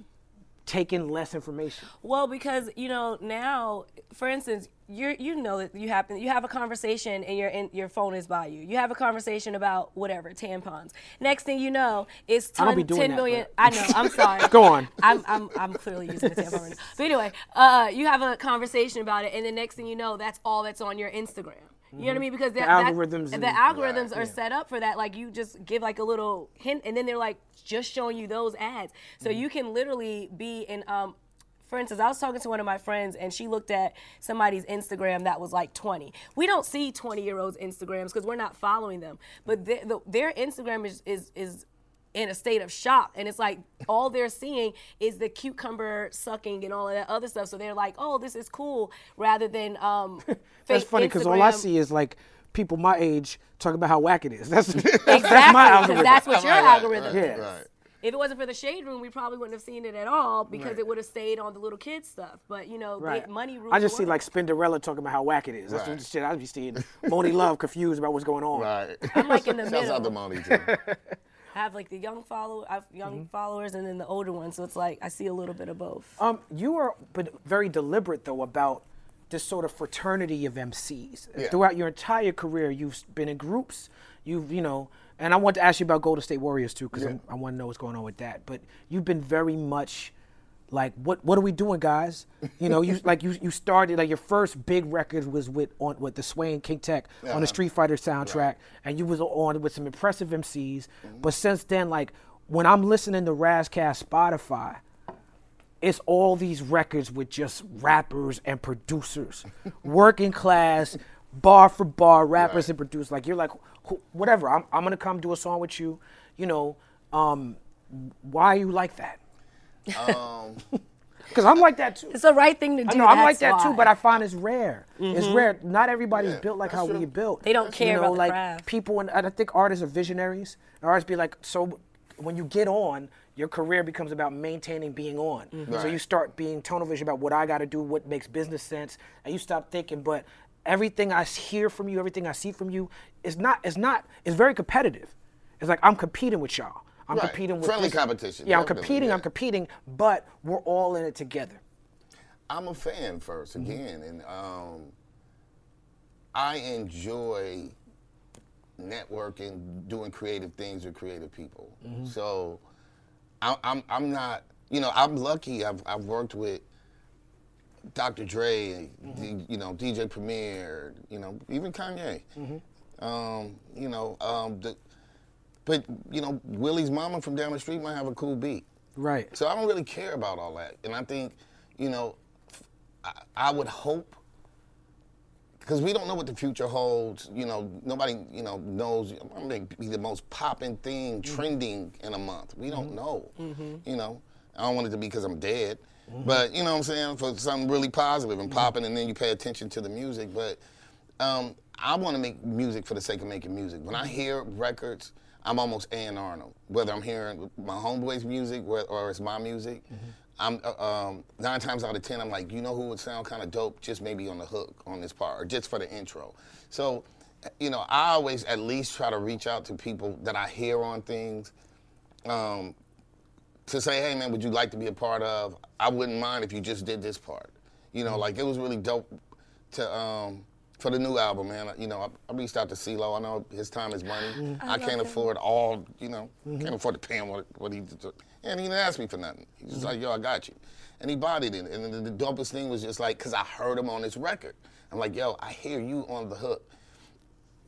Speaker 1: take in less information.
Speaker 3: Well, because you know now, for instance, you you know that you happen you have a conversation and your in, your phone is by you. You have a conversation about whatever tampons. Next thing you know, it's ton,
Speaker 1: be doing
Speaker 3: 10
Speaker 1: that,
Speaker 3: million.
Speaker 1: but-
Speaker 3: I know. I'm sorry.
Speaker 1: Go on.
Speaker 3: I'm I'm I'm clearly using the tampon right now. But anyway, uh, you have a conversation about it, and the next thing you know, that's all that's on your Instagram. You know what I mean? Because that, that-
Speaker 1: algorithms
Speaker 3: the
Speaker 1: and-
Speaker 3: algorithms
Speaker 4: Right,
Speaker 3: are
Speaker 4: yeah.
Speaker 3: set up for that. Like you just give like a little hint, and then they're like just showing you those ads. So
Speaker 1: Mm-hmm.
Speaker 3: you can literally be in. Um, for instance, I was talking to one of my friends, and she looked at somebody's Instagram that was like 20. We don't see 20 year olds Instagrams because we're not following them, but their, the, their Instagram is is is in a state of shock and it's like all they're seeing is the cucumber sucking and all of that other stuff so they're like oh this is cool rather than um
Speaker 1: That's funny because all I see is like people my age talking about how whack it is. That's, that's,
Speaker 3: exactly
Speaker 1: that's my
Speaker 3: 'cause
Speaker 1: algorithm.
Speaker 3: that's what your
Speaker 4: Right, right,
Speaker 3: algorithm
Speaker 4: right,
Speaker 3: is
Speaker 4: right.
Speaker 3: If it wasn't for the shade room we probably wouldn't have seen it at all because
Speaker 1: Right.
Speaker 3: it would have stayed on the little kids stuff but you know
Speaker 1: Right.
Speaker 3: they, money rules
Speaker 1: I just see like Spinderella talking about how whack it is. That's
Speaker 4: Right.
Speaker 1: what the shit I be seeing. Monie Love confused about what's going on.
Speaker 4: Right.
Speaker 3: I'm like in the
Speaker 4: Shouts out to
Speaker 3: middle.
Speaker 4: Monie too.
Speaker 3: I have like the young follow, I have young
Speaker 1: Mm-hmm.
Speaker 3: followers, and then the older ones. So it's like I see a little bit of both.
Speaker 1: Um, you are but very deliberate though about this sort of fraternity of MCs.
Speaker 4: Yeah.
Speaker 1: Throughout your entire career, you've been in groups. You've you know, and I want to ask you about Golden State Warriors too because I want to know what's going on with that. But you've been very much like what what are we doing guys? You know you like you you started like your first big record was with on with the Sway and King Tech on the Street Fighter soundtrack and you was on with some impressive MCs mm-hmm. but since then like when I'm listening to Ras Kass Spotify it's all these records with just rappers and producers, working class, bar for bar rappers
Speaker 4: Right.
Speaker 1: and producers. Like you're like, who, whatever. I'm, I'm gonna come do a song with you. You know, um, why are you like that?
Speaker 4: Um,
Speaker 1: Because I'm like that too.
Speaker 3: It's the right thing to do.
Speaker 1: I know I'm like
Speaker 3: that's
Speaker 1: that too, but I find it's rare. It's rare. Not everybody's
Speaker 4: Yeah,
Speaker 1: built like
Speaker 4: that's
Speaker 1: how we built.
Speaker 3: They don't
Speaker 1: You
Speaker 3: care
Speaker 1: know,
Speaker 3: about the
Speaker 1: like
Speaker 3: craft.
Speaker 1: people, and I think artists are visionaries. And Artists be like, so when you get on, your career becomes about maintaining being on. So
Speaker 4: Right.
Speaker 1: you start being tunnel vision about what I got to do, what makes business sense, and you stop thinking. But everything I hear from you, everything I see from you, is not. Is not. It's very competitive. It's like I'm competing with y'all. I'm
Speaker 4: Right.
Speaker 1: competing with
Speaker 4: Friendly
Speaker 1: this-
Speaker 4: competition,
Speaker 1: Yeah, I'm competing.
Speaker 4: yeah.
Speaker 1: I'm competing, but we're all in it together.
Speaker 4: I'm a fan 1st again, and um, I enjoy networking, doing creative things with creative people. So I, I'm I'm not, you know, I'm lucky. I've I've worked with Dr. Dre, D, mm-hmm. you know, DJ Premier, you know, even Kanye. Mm-hmm. Um, you know, um, the, but you know, Willie's mama from down the street might have a cool beat.
Speaker 1: Right.
Speaker 4: So I don't really care about all that. And I think, you know, I, I would hope, because we don't know what the future holds. You know, nobody, you know, knows. I'm going to be the most popping thing mm-hmm. trending in a month. We don't know. You know, I don't want it to be because I'm dead. But, you know what I'm saying? For something really positive and popping, and then you pay attention to the music. But um, I want to make music for the sake of making music. When I hear records, I'm almost Ann Arnold. Whether I'm hearing my homeboy's music or, it's my music, I'm uh, um, nine times out of ten, I'm like, you know who would sound kind of dope, just maybe on the hook on this part, or just for the intro. So, you know, I always at least try to reach out to people that I hear on things. Um, to say, hey man, would you like to be a part of? I wouldn't mind if you just did this part. You know, like it was really dope to um, for the new album, man. You know, I, I reached out to CeeLo. I know his time is money. I, can't afford all. You know, can't afford to pay him what, what he. did. And he didn't ask me for nothing. He's just like, yo, I got you. And he bodied it. And the, the dopest thing was just like, cause I heard him on this record. I'm like, yo, I hear you on the hook.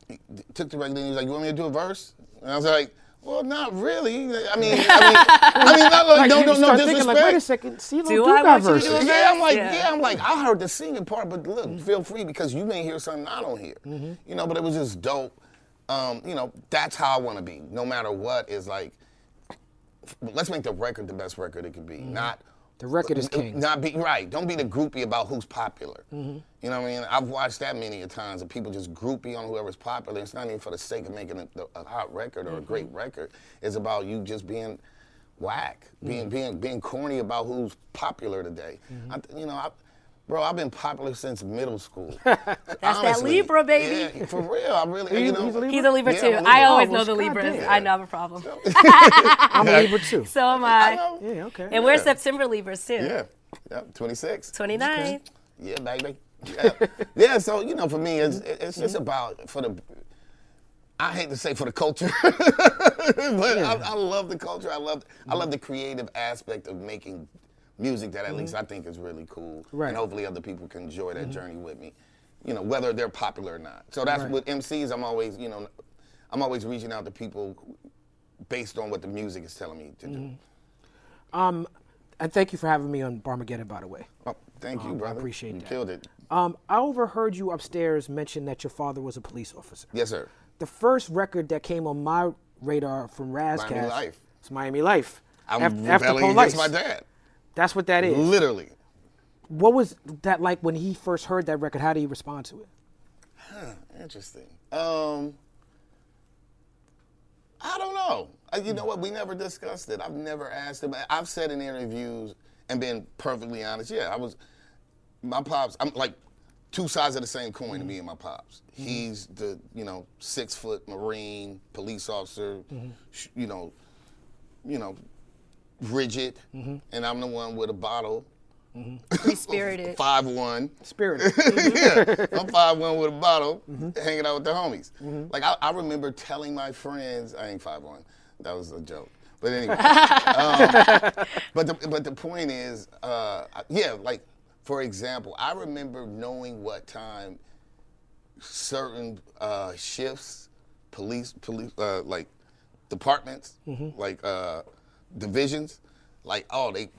Speaker 4: He took the record and he was like, you want me to do a verse? And I was like, Well, not really. I mean, I mean, I mean, no,
Speaker 1: Like,
Speaker 4: no,
Speaker 1: you
Speaker 4: no, no
Speaker 1: start thinking like, wait a
Speaker 4: disrespect.
Speaker 1: second, CeeLo
Speaker 3: Do
Speaker 1: do,
Speaker 3: I
Speaker 1: got
Speaker 3: want you to
Speaker 1: verses.
Speaker 3: do a
Speaker 4: Yeah, I'm like,
Speaker 3: Yeah.
Speaker 4: yeah. I'm like, I heard the singing part, but look, feel free because you may hear something I don't hear. You know, but it was just dope. Um, you know, that's how I want to be. No matter what, is like, let's make the record the best record it can be. Not
Speaker 1: The record is king.
Speaker 4: Not be right. Don't be the mm-hmm. groupie about who's popular. Mm-hmm. You know what I mean? I've watched that many a times of people just groupie on whoever's popular. It's not even for the sake of making a, a hot record or a great mm-hmm. record. It's about you just being whack, being being being corny about who's popular today. I, you know, I, bro, I've been popular since middle school. That's
Speaker 3: that Libra, baby.
Speaker 4: Yeah, for real. I really,
Speaker 1: He-
Speaker 4: you know.
Speaker 1: he's a Libra?
Speaker 3: He's a Libra
Speaker 4: Yeah,
Speaker 3: too.
Speaker 4: I'm a
Speaker 3: I
Speaker 4: Libra.
Speaker 3: always
Speaker 1: Oh,
Speaker 3: know the Libras.
Speaker 1: damn.
Speaker 3: I know I have a problem.
Speaker 1: I'm a Libra too.
Speaker 3: so am I.
Speaker 4: know.
Speaker 1: Yeah, okay.
Speaker 3: And we're September Libras too.
Speaker 4: Yeah, yeah, 26.
Speaker 3: 29.
Speaker 4: Yeah, baby. Yeah. yeah, so you know, for me, it's it's just mm-hmm. about for the. I hate to say for the culture, but I, I love the culture. I love I love the creative aspect of making music that at least I think is really cool,
Speaker 1: Right.
Speaker 4: and hopefully other people can enjoy that journey with me. You know, whether they're popular or not. So that's with MCs. I'm always, you know, I'm always reaching out to people based on what the music is telling me to do.
Speaker 1: Um, and thank you for having me on Barmageddon, by the way.
Speaker 4: Oh, thank you,
Speaker 1: Um, I appreciate
Speaker 4: you
Speaker 1: that.
Speaker 4: killed it.
Speaker 1: Um, I overheard you upstairs mention that your father was a police officer.
Speaker 4: Yes, sir.
Speaker 1: The first record that came on my radar from Ras Kass
Speaker 4: Miami Life.
Speaker 1: was Miami Life.
Speaker 4: I'm
Speaker 1: Af- after Police.
Speaker 4: against my dad.
Speaker 1: That's what that is.
Speaker 4: Literally.
Speaker 1: What was that like when he first heard that record? How did he respond to it?
Speaker 4: Huh, interesting. Um, I don't know. Uh, You know what? We never discussed it. I've never asked him. I've said in interviews and been perfectly honest. Yeah, I was. My pops. I'm like two sides of the same coin to me and my pops. He's the you know six foot Marine police officer. sh- You know, you know, rigid, and I'm the one with a bottle.
Speaker 3: Free spirited.
Speaker 4: Five one.
Speaker 1: Spirit.
Speaker 4: yeah, I'm five one with a bottle, hanging out with the homies. Like I, I remember telling my friends, I ain't five one. That was a joke. But anyway, um, but the but the point is, uh, yeah, like for example, I remember knowing what time certain uh, shifts, police, police, uh, like departments, like uh, divisions, like oh they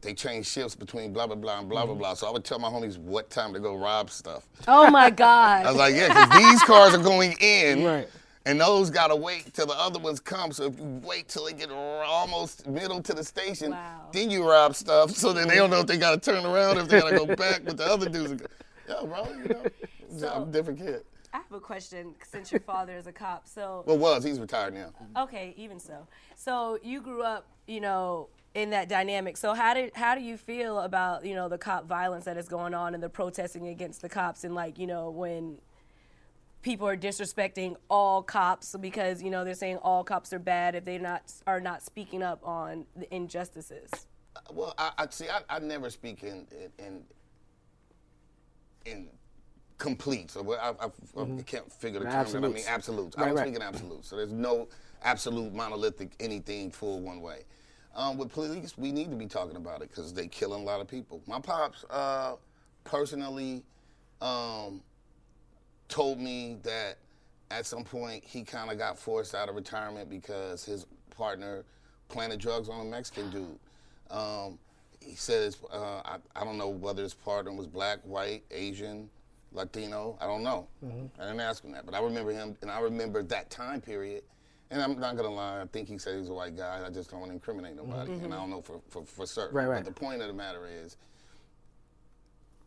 Speaker 4: they change shifts between blah blah blah and blah blah mm-hmm. blah. So I would tell my homies what time to go rob stuff.
Speaker 3: Oh my god!
Speaker 4: I was like, yeah, because these cars are going in,
Speaker 1: Right.
Speaker 4: and those gotta wait till the other ones come. So if you wait till they get r- almost middle to the station,
Speaker 3: Wow.
Speaker 4: then you rob stuff. So then they don't know if they gotta turn around, if they gotta go back with the other dudes. Yo, bro, you know, I'm a different kid.
Speaker 3: I have a question since your father is a cop. So,
Speaker 4: Well, was he's retired now.
Speaker 3: okay, even so. So you grew up, you know, in that dynamic. So how did how do you feel about you know the cop violence that is going on and the protesting against the cops and like you know when people are disrespecting all cops because you know they're saying all cops are bad if they not are not speaking up on the injustices.
Speaker 4: Well, I, I see. I, I never speak in in in, in complete. So I, I, I can't figure the term. I mean
Speaker 1: Absolutes. Right,
Speaker 4: don't
Speaker 1: right.
Speaker 4: speak in absolutes. So there's no absolute monolithic anything full one way. Um, with police, we need to be talking about it because they killing a lot of people. My pops, uh, personally, um, told me that at some point he kind of got forced out of retirement because his partner planted drugs on a Mexican dude. Um, he says, uh, I, I don't know whether his partner was black, white, Asian, Latino. I don't know. Mm-hmm. I didn't ask him that, but I remember him, and I remember that time period. And I'm not gonna lie, I think he said he was a white guy. I just don't want to incriminate mm-hmm. nobody, and I don't know for, for, for certain.
Speaker 1: Right, right.
Speaker 4: But the point of the matter is,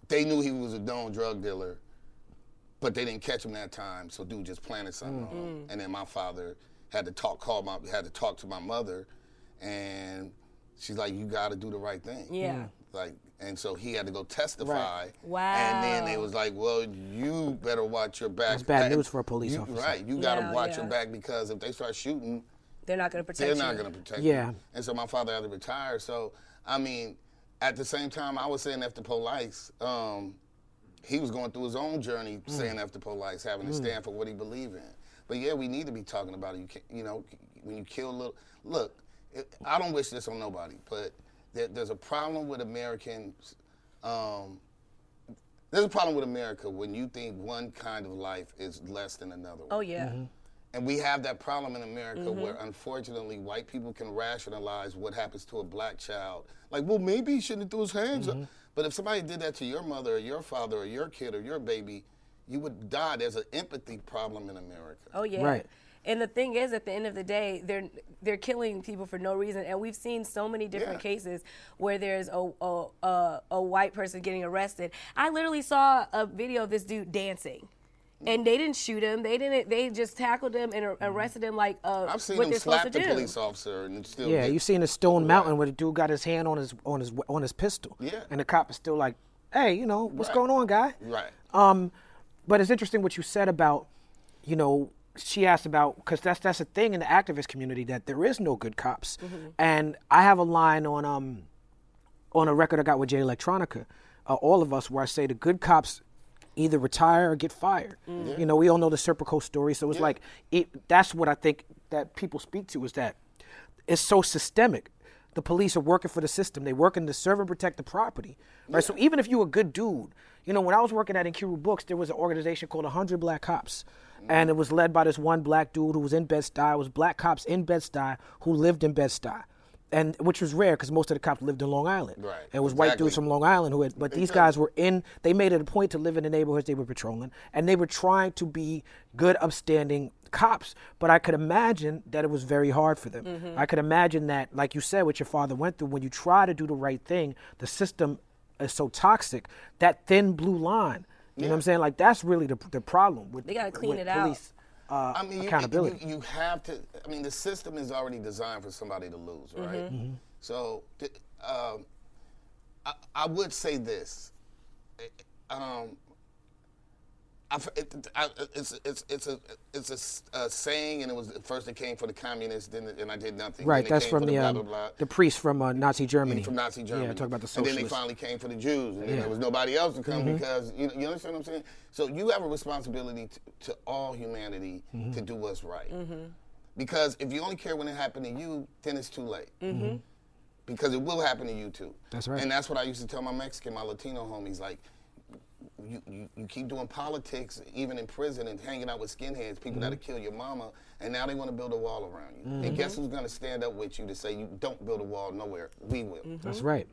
Speaker 4: they knew he was a known drug dealer, but they didn't catch him that time. So dude just planted something on him. Mm-hmm. And then my father had to talk, call my, had to talk to my mother, and she's like, "You got to do the right thing."
Speaker 3: Yeah.
Speaker 4: Like, and so he had to go testify.
Speaker 3: Wow.
Speaker 4: And then they was like, "Well, you better watch your back."
Speaker 1: That's bad news for a police
Speaker 4: you-
Speaker 1: officer.
Speaker 4: Right. You got to
Speaker 3: Yeah,
Speaker 4: watch
Speaker 3: yeah.
Speaker 4: your back because if they start shooting,
Speaker 3: They're not going to protect you.
Speaker 4: they're
Speaker 3: you.
Speaker 4: not going to protect you.
Speaker 1: Yeah.
Speaker 4: you. And so my father had to retire. So, I mean, at the same time, I was saying after police, um, he was going through his own journey saying after police, having to stand for what he believed in. But yeah, we need to be talking about it. You, can, you know, when you kill a little, look, it, I don't wish this on nobody, but there, there's a problem with Americans. Um, there's a problem with America when you think one kind of life is less than another.
Speaker 3: Oh
Speaker 4: one.
Speaker 3: yeah.
Speaker 4: And we have that problem in America
Speaker 3: Mm-hmm.
Speaker 4: where, unfortunately, white people can rationalize what happens to a black child. Like, well, maybe he shouldn't throw his hands
Speaker 1: Mm-hmm.
Speaker 4: up. But if somebody did that to your mother or your father or your kid or your baby, you would die. There's an empathy problem in America.
Speaker 3: Oh yeah.
Speaker 1: Right.
Speaker 3: And the thing is, at the end of the day, they're they're killing people for no reason, and we've seen so many different
Speaker 4: Yeah.
Speaker 3: cases where there's a, a a a white person getting arrested. I literally saw a video of this dude dancing, and they didn't shoot him. They didn't. They just tackled him and arrested him like uh,
Speaker 4: I've seen
Speaker 3: what
Speaker 4: them slap the
Speaker 3: do.
Speaker 4: police officer and still.
Speaker 1: Yeah,
Speaker 4: get-
Speaker 1: you seen the Stone Mountain where the dude got his hand on his on his on his pistol.
Speaker 4: Yeah.
Speaker 1: And the cop is still like, "Hey, you know what's
Speaker 4: Right.
Speaker 1: going on, guy?"
Speaker 4: Right.
Speaker 1: Um, but it's interesting what you said about, you know, she asked about because that's that's a thing in the activist community that there is no good cops, and I have a line on um, on a record I got with Jay Electronica, uh, all of us where I say the good cops either retire or get fired. You know, we all know the Serpico story, so it's
Speaker 4: Yeah.
Speaker 1: like it, that's what I think that people speak to is that it's so systemic. The police are working for the system. They working to serve and protect the property, right? So even if you're a good dude, you know, when I was working at Nkiru Books, there was an organization called 100 Black Cops, and it was led by this one black dude who was in Bed-Stuy. It was black cops in Bed-Stuy who lived in Bed-Stuy, and which was rare because most of the cops lived in Long Island.
Speaker 4: Right,
Speaker 1: And it was white dudes from Long Island who had, but these guys were in. They made it a point to live in the neighborhoods they were patrolling, and they were trying to be good, upstanding cops. But I could imagine that it was very hard for them.
Speaker 3: Mm-hmm.
Speaker 1: I could imagine that, like you said, what your father went through. When you try to do the right thing, the system is so toxic. That thin blue line. You know what I'm saying? Like that's really the the problem with
Speaker 3: They gotta clean
Speaker 1: with
Speaker 3: it out.
Speaker 1: police, Uh,
Speaker 4: I mean, you,
Speaker 1: accountability.
Speaker 4: You, you have to. I mean, the system is already designed for somebody to lose, right?
Speaker 1: Mm-hmm.
Speaker 4: So, th- um, I, I would say this. Um, I f it, I, it's it's it's a it's a s- a, saying, and it was first it came for the communists, then it, and I did nothing.
Speaker 1: right. That's from
Speaker 4: for
Speaker 1: the
Speaker 4: blah,
Speaker 1: um,
Speaker 4: blah, blah.
Speaker 1: the priest from uh, Nazi Germany.
Speaker 4: from Nazi Germany.
Speaker 1: Yeah, talk about the
Speaker 4: And then they finally came for the Jews, and then
Speaker 1: Yeah. Mm-hmm.
Speaker 4: there was nobody else to come because you, you understand what I'm saying. So you have a responsibility to, to all humanity
Speaker 1: Mm-hmm.
Speaker 4: to do what's right. Because if you only care when it happened to you, then it's too late. Because it will happen to you too.
Speaker 1: That's right.
Speaker 4: And that's what I used to tell my Mexican, my Latino homies, like. You, you, you keep doing politics, even in prison, and hanging out with skinheads, people that'll
Speaker 1: Mm-hmm.
Speaker 4: kill your mama, and now they want to build a wall around you. And guess who's going to stand up with you to say you don't build a wall nowhere? We will.
Speaker 1: That's right.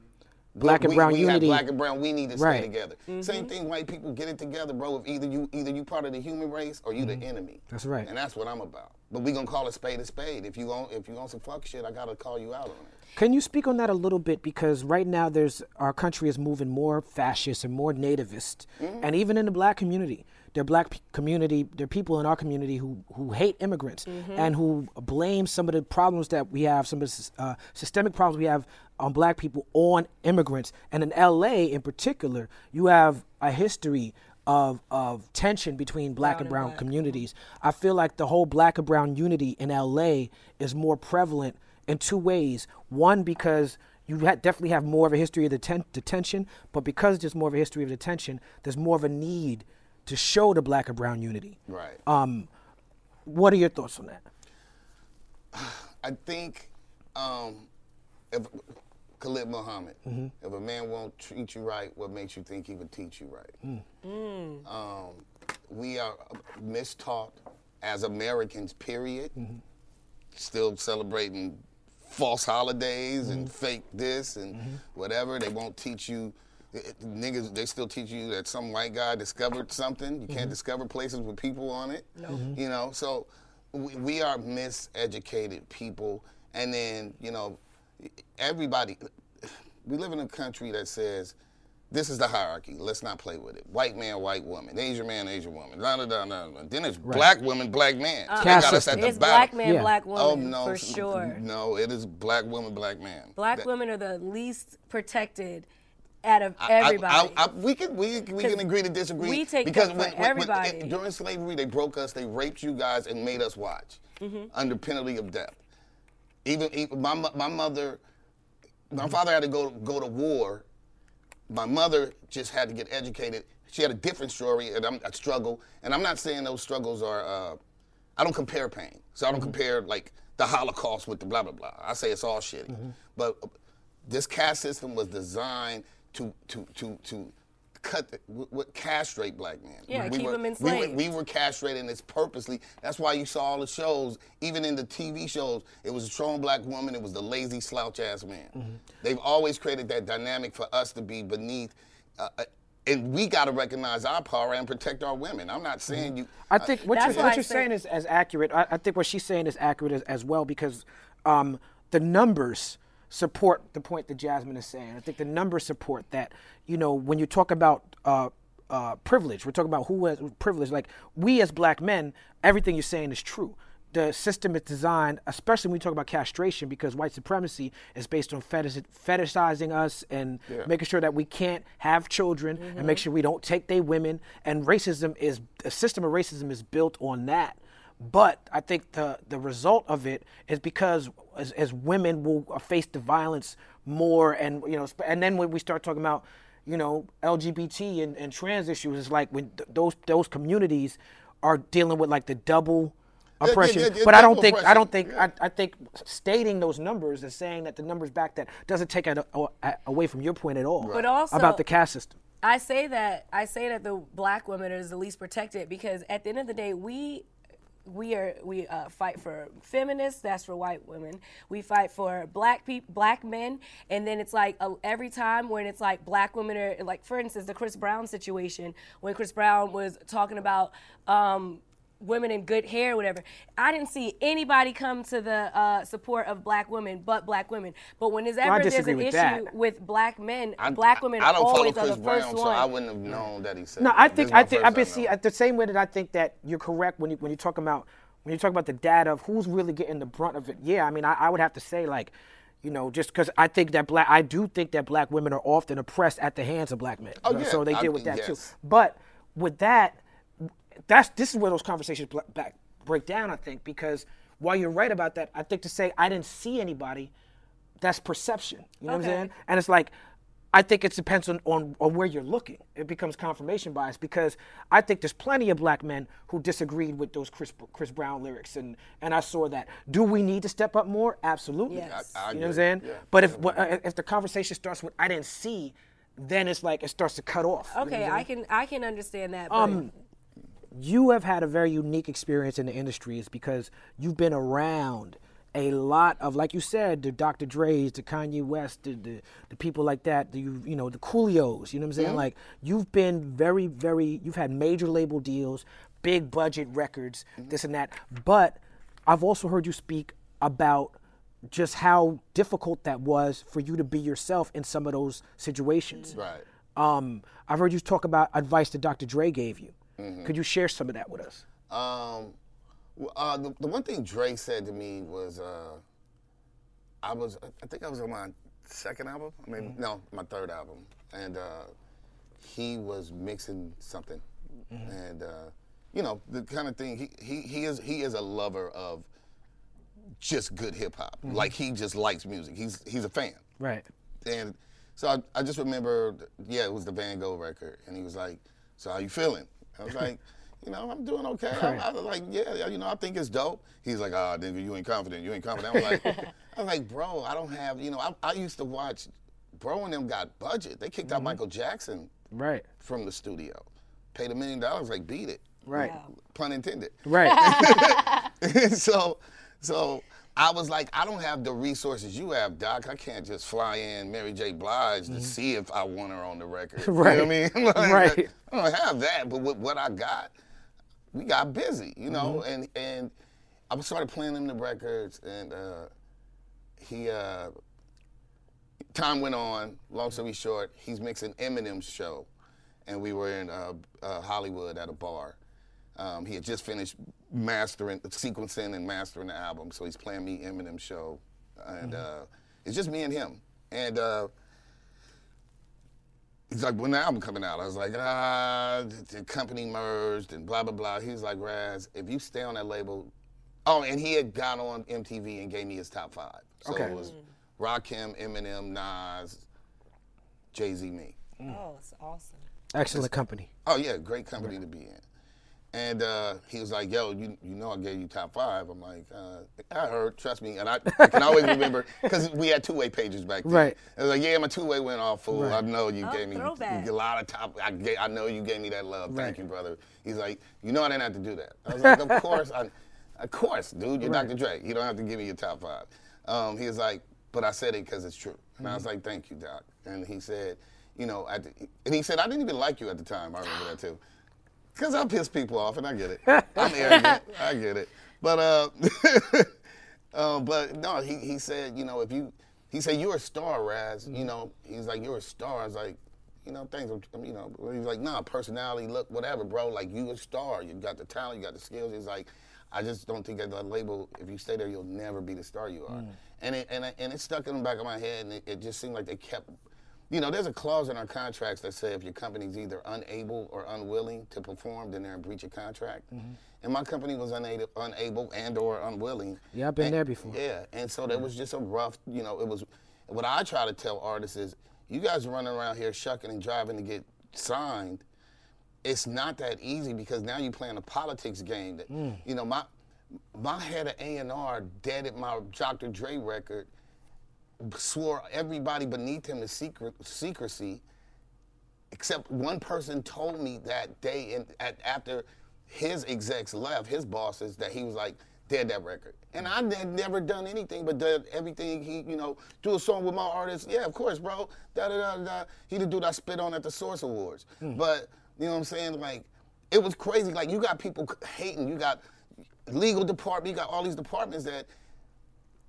Speaker 1: Black and
Speaker 4: we,
Speaker 1: brown
Speaker 4: we
Speaker 1: unity.
Speaker 4: Have black and brown, we need to
Speaker 1: Right.
Speaker 4: stay together. Same thing, white people get it together, bro. If either you either you part of the human race or you the enemy.
Speaker 1: Mm-hmm. That's right.
Speaker 4: And that's what I'm about. But we gonna call a spade a spade. If you on if you on some fuck shit, I gotta call you out on it.
Speaker 1: Can you speak on that a little bit? Because right now, there's our country is moving more fascist and more nativist,
Speaker 4: Mm-hmm.
Speaker 1: and even in the black community, there are black p- community, there are people in our community who who hate immigrants
Speaker 3: Mm-hmm.
Speaker 1: and who blame some of the problems that we have, some of the uh, systemic problems we have on black people on immigrants. And in L.A. in particular, you have a history. Of, of tension between black
Speaker 3: Brown
Speaker 1: and
Speaker 3: and
Speaker 1: brown
Speaker 3: black.
Speaker 1: communities. I feel like the whole black and brown unity in LA is more prevalent in two ways. One, because you ha- definitely have more of a history of deten- detention, but because there's more of a history of detention, there's more of a need to show the black and brown unity.
Speaker 4: Right.
Speaker 1: Um, what are your thoughts on that?
Speaker 4: I think um, if Khalid Muhammad,
Speaker 1: Mm-hmm.
Speaker 4: if a man won't treat you right, what makes you think he would teach you right?
Speaker 1: Mm.
Speaker 4: Um, we are mistaught as Americans, period.
Speaker 1: Mm-hmm.
Speaker 4: Still celebrating false holidays and
Speaker 1: Mm-hmm.
Speaker 4: fake this and whatever. They won't teach you. it- it- Niggas, they still teach you that some white guy discovered something. You
Speaker 1: Mm-hmm.
Speaker 4: can't discover places with people on it. You know, so we, we are miseducated people. And then, you know, everybody, we live in a country that says, this is the hierarchy. Let's not play with it. White man, white woman. Asian man, Asian woman. Da, da, da, da, da. Then it's black woman, black man. they
Speaker 1: Caste
Speaker 4: got us at the
Speaker 3: Uh, It's
Speaker 4: bottom.
Speaker 3: black man,
Speaker 1: Yeah.
Speaker 3: black
Speaker 4: Oh no,
Speaker 3: for sure.
Speaker 4: No, it is black woman, black man.
Speaker 3: Black
Speaker 4: That-
Speaker 3: women are the least protected out of
Speaker 4: I- I-
Speaker 3: everybody.
Speaker 4: I, I, we can we, we can agree to disagree.
Speaker 3: we take
Speaker 4: because when,
Speaker 3: for
Speaker 4: when- when- during slavery, they broke us, they raped you guys, and made us watch
Speaker 3: Mm-hmm.
Speaker 4: under penalty of death. Even, even my my mother, my father had to go go to war. My mother just had to get educated. She had a different story and I'm, a struggle. And I'm not saying those struggles are. Uh, I don't compare pain. So I don't compare like the Holocaust with the blah blah blah. I say it's all shitty. But uh, this caste system was designed to to to to cut, the, w- w- castrate black men.
Speaker 3: Yeah,
Speaker 4: we
Speaker 3: keep
Speaker 4: were,
Speaker 3: them
Speaker 4: we were, we were castrated, and it's purposely. That's why you saw all the shows, even in the TV shows. It was a strong black woman. It was the lazy slouch ass man.
Speaker 1: Mm-hmm.
Speaker 4: They've always created that dynamic for us to be beneath. Uh, uh, and we got to recognize our power and protect our women. I'm not saying you.
Speaker 1: I think what you're, what you're saying is as accurate. I, I think what she's saying is accurate as, as well because um, the numbers support the point that Jasmin is saying. I think the numbers support that. You know, when you talk about uh, uh, privilege, we're talking about who has privilege. Like we as black men, everything you're saying is true. The system is designed, especially when we talk about castration, because white supremacy is based on fetish, fetishizing us and making sure that we can't have children and make sure we don't take their women. And racism is a system of racism is built on that. But I think the the result of it is because as, as women will uh, face the violence more, and you know, and then when we start talking about you know LGBT and, and trans issues, it's like when th- those those communities are dealing with like the double oppression.
Speaker 4: yeah, yeah,
Speaker 1: but I don't
Speaker 4: double
Speaker 1: think I don't think
Speaker 4: oppression,
Speaker 1: I, I think stating those numbers and saying that the numbers back that doesn't take it a- a- away from your point at all.
Speaker 3: But also-
Speaker 1: about the caste system.
Speaker 3: I say that I say that the black women is the least protected because at the end of the day, we we are we uh, fight for feminists. That's for white women. We fight for black people, black men, and then it's like uh, every time when it's like black women are like, for instance, the Chris Brown situation when Chris Brown was talking about. Um, women in good hair, whatever. I didn't see anybody come to the uh, support of black women, but black women. But when there's ever there's an
Speaker 1: with
Speaker 3: issue
Speaker 1: that.
Speaker 3: with black men,
Speaker 4: I,
Speaker 3: black women
Speaker 4: I don't
Speaker 3: always
Speaker 4: follow
Speaker 3: are
Speaker 4: Chris
Speaker 3: the first
Speaker 4: Brown,
Speaker 3: one.
Speaker 4: so I wouldn't have known that he said.
Speaker 1: No,
Speaker 4: that.
Speaker 1: I think I think I've been
Speaker 4: time
Speaker 1: see at the same way that I think that you're correct when you when you talk about when you talk about the data of who's really getting the brunt of it. Yeah, I mean I, I would have to say like, you know, just because I think that black I do think that black women are often oppressed at the hands of black men.
Speaker 4: Oh,
Speaker 1: You
Speaker 4: yeah,
Speaker 1: so they
Speaker 4: I
Speaker 1: deal with
Speaker 4: think
Speaker 1: that too. But with that, that's this is where those conversations bla- back break down. I think because while you're right about that, I think to say I didn't see anybody, that's perception. You know what I'm saying? And it's like, I think it depends on, on, on where you're looking. It becomes confirmation bias because I think there's plenty of black men who disagreed with those Chris Chris Brown lyrics, and and I saw that. Do we need to step up more? Absolutely.
Speaker 3: Yes.
Speaker 4: I- I
Speaker 1: you know what I'm saying?
Speaker 4: Yeah.
Speaker 1: But if what- uh, if the conversation starts with I didn't see, then it's like it starts to cut off. You know
Speaker 3: Okay,
Speaker 1: I'm
Speaker 3: I can I can understand that. But
Speaker 1: Um, you have had a very unique experience in the industry is because you've been around a lot of like you said the Dr. Dre's, the Kanye West, the, the, the people like that, the you, you know the Coolios, you know what I'm saying? Like you've been very very you've had major label deals, big budget records, this and that. But I've also heard you speak about just how difficult that was for you to be yourself in some of those situations.
Speaker 4: Right.
Speaker 1: Um, I've heard you talk about advice that Dr. Dre gave you.
Speaker 4: Mm-hmm.
Speaker 1: Could you share some of that with us?
Speaker 4: Um, uh, the, the one thing Dre said to me was, uh, I was, I think I was on my second album. I mean, no, my third album, and uh, he was mixing something, and uh, you know the kind of thing he, he he is he is a lover of just good hip hop. Like he just likes music. He's he's a fan.
Speaker 1: Right.
Speaker 4: And so I, I just remember, yeah, it was the Van Gogh record, and he was like, "So how you feeling?" I was like, "You know, I'm doing okay." I, I was like, "Yeah, yeah, you know, I think it's dope." He's like, "Ah, nigga, you ain't confident. You ain't confident." I was like, "I was like, bro, I don't have, you know, I, I used to watch, bro, and them got budget. They kicked out Michael Jackson
Speaker 1: Right.
Speaker 4: from the studio, paid a million dollars, like beat it,
Speaker 1: Right.
Speaker 4: pun intended."
Speaker 1: Right.
Speaker 4: so, so I was like, I don't have the resources you have, Doc. I can't just fly in Mary J. Blige to see if I want her on the record. You know what I mean? Like,
Speaker 1: Right.
Speaker 4: I don't have that, but with what I got, we got busy, you know, and and I started playing him the records, and uh, he. Uh, time went on. Long story short, he's mixing Eminem's show, and we were in uh, uh, Hollywood at a bar. Um, he had just finished mastering, sequencing, and mastering the album, so he's playing me Eminem show, and uh, it's just me and him. And uh, he's like, "When the album coming out?" I was like, "Ah, the, the company merged and blah blah blah." He's like, "Ras, if you stay on that label." Oh, and he had gone on MTV and gave me his top five. So
Speaker 1: Okay.
Speaker 4: it was Rakim, Eminem, Nas, Jay Z, me.
Speaker 3: oh, it's awesome.
Speaker 1: Excellent company.
Speaker 4: Oh yeah, great company to be in. And uh, he was like, "Yo, you you know I gave you top five. I'm like, uh, "I heard. Trust me." And I, I can always remember because we had two way pages back then.
Speaker 1: Right.
Speaker 4: I was like, "Yeah, my two way went off full.
Speaker 1: Right.
Speaker 4: I know you
Speaker 3: Oh,
Speaker 4: gave me
Speaker 3: throwback.
Speaker 4: a lot of top. I gave, I know you gave me that love. Thank
Speaker 1: Right.
Speaker 4: you, brother." He's like, "You know I didn't have to do that." I was like, "Of course, I, of course, dude. You're
Speaker 1: Right.
Speaker 4: Dr. Dre. You don't have to give me your top five. Um, he was like, "But I said it because it's true." And I was
Speaker 1: Mm-hmm.
Speaker 4: like, "Thank you, Doc." And he said, "You know," at the, and he said, "I didn't even like you at the time. I remember that too." Because I piss people off, and I get it. I'm arrogant. I get it. But uh, uh, but no, he, he said, you know, if you, he said you're a star, Ras. You know, he's like you're a star. I was like, you know, things. You know, he's like, nah, personality, look, whatever, bro. Like you a star. You got the talent. You got the skills. He's like, I just don't think at that label, if you stay there, you'll never be the star you are. And it and and it stuck in the back of my head, and it, it just seemed like they kept you know, there's a clause in our contracts that say if your company's either unable or unwilling to perform, then they're in breach of contract. Mm-hmm. And my company was unable, unable and or unwilling.
Speaker 1: Yeah, I've been
Speaker 4: And-
Speaker 1: there before.
Speaker 4: Yeah, and so there was just a rough, you know, it was. What I try to tell artists is, you guys are running around here shucking and driving to get signed. It's not that easy because now you're playing a politics game. That mm. you know, my my head of A and R deaded my Dr. Dre record swore everybody beneath him to secret, secrecy, except one person told me that day and at, after his execs left, his bosses, that he was like, dead that record. And I had never done anything but did everything he, you know, do a song with my artist. Yeah, of course, bro. Da da da da. He the dude I spit on at the Source Awards. Hmm. But you know what I'm saying? Like, it was crazy. Like you got people hating. You got legal department. You got all these departments that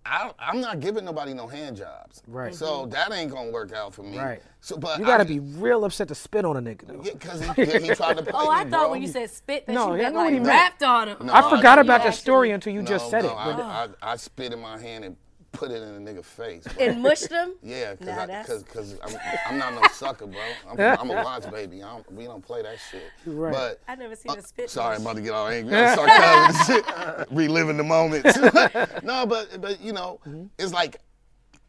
Speaker 4: I, I'm not giving nobody no hand jobs.
Speaker 1: Right.
Speaker 4: So mm-hmm. that ain't gonna work out for me.
Speaker 1: Right.
Speaker 4: So, but
Speaker 1: You gotta
Speaker 4: I-
Speaker 1: be real upset to spit on a nigga though.
Speaker 4: Yeah, because he, he tried to play
Speaker 3: Oh, I thought
Speaker 4: bro.
Speaker 3: when you said spit that
Speaker 1: No,
Speaker 3: you
Speaker 1: I
Speaker 3: meant like
Speaker 1: he
Speaker 3: rapped on him.
Speaker 4: No,
Speaker 1: I
Speaker 4: I-
Speaker 1: forgot about
Speaker 3: you
Speaker 1: the story until you
Speaker 4: No,
Speaker 1: just said
Speaker 4: no,
Speaker 1: it.
Speaker 4: I,
Speaker 1: but-
Speaker 4: I, I spit in my hand and put it in a nigga face. bro.
Speaker 3: And mushed him?
Speaker 4: Yeah, cause,
Speaker 3: Nah,
Speaker 4: I,
Speaker 3: that's-
Speaker 4: cause, cause I'm, I'm not no sucker, bro. I'm, I'm a watch baby. I don't, we don't play that shit.
Speaker 1: Right.
Speaker 4: But
Speaker 3: I never seen a spit
Speaker 4: Sorry, I'm about to get all angry. I'm sarcasm and shit. Reliving the moments. no, but but you know,
Speaker 1: Mm-hmm.
Speaker 4: it's like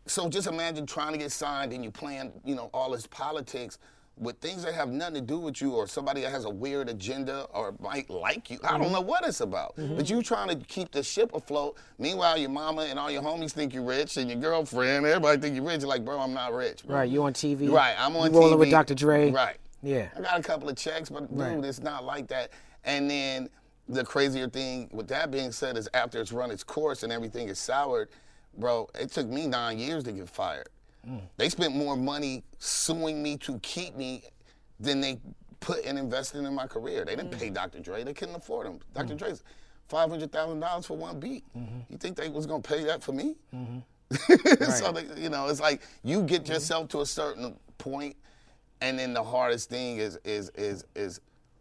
Speaker 4: so just imagine trying to get signed and you playing, you know, all this politics with things that have nothing to do with you or somebody that has a weird agenda or might like you. I
Speaker 1: Mm-hmm.
Speaker 4: don't know what it's about. But you trying to keep the ship afloat. Meanwhile, your mama and all your homies think you're rich and your girlfriend, everybody think you're rich. You're like, bro, I'm not rich. bro."
Speaker 1: Right, you on TV.
Speaker 4: Right, I'm on
Speaker 1: you rolling with Dr. Dre.
Speaker 4: Right.
Speaker 1: Yeah.
Speaker 4: I got a couple of checks, but dude,
Speaker 1: Right.
Speaker 4: it's not like that. And then the crazier thing, with that being said, is after it's run its course and everything is soured, bro, it took me nine years to get fired.
Speaker 1: Mm.
Speaker 4: They spent more money suing me to keep me than they put and invested in my career. They didn't
Speaker 1: Mm.
Speaker 4: pay Dr. Dre. They couldn't afford him. Dr. Dre's five hundred thousand dollars for one beat.
Speaker 1: Mm-hmm.
Speaker 4: You think they was gonna pay that for me? so they, you know, it's like you get
Speaker 1: Mm-hmm.
Speaker 4: yourself to a certain point, and then the hardest thing is is is is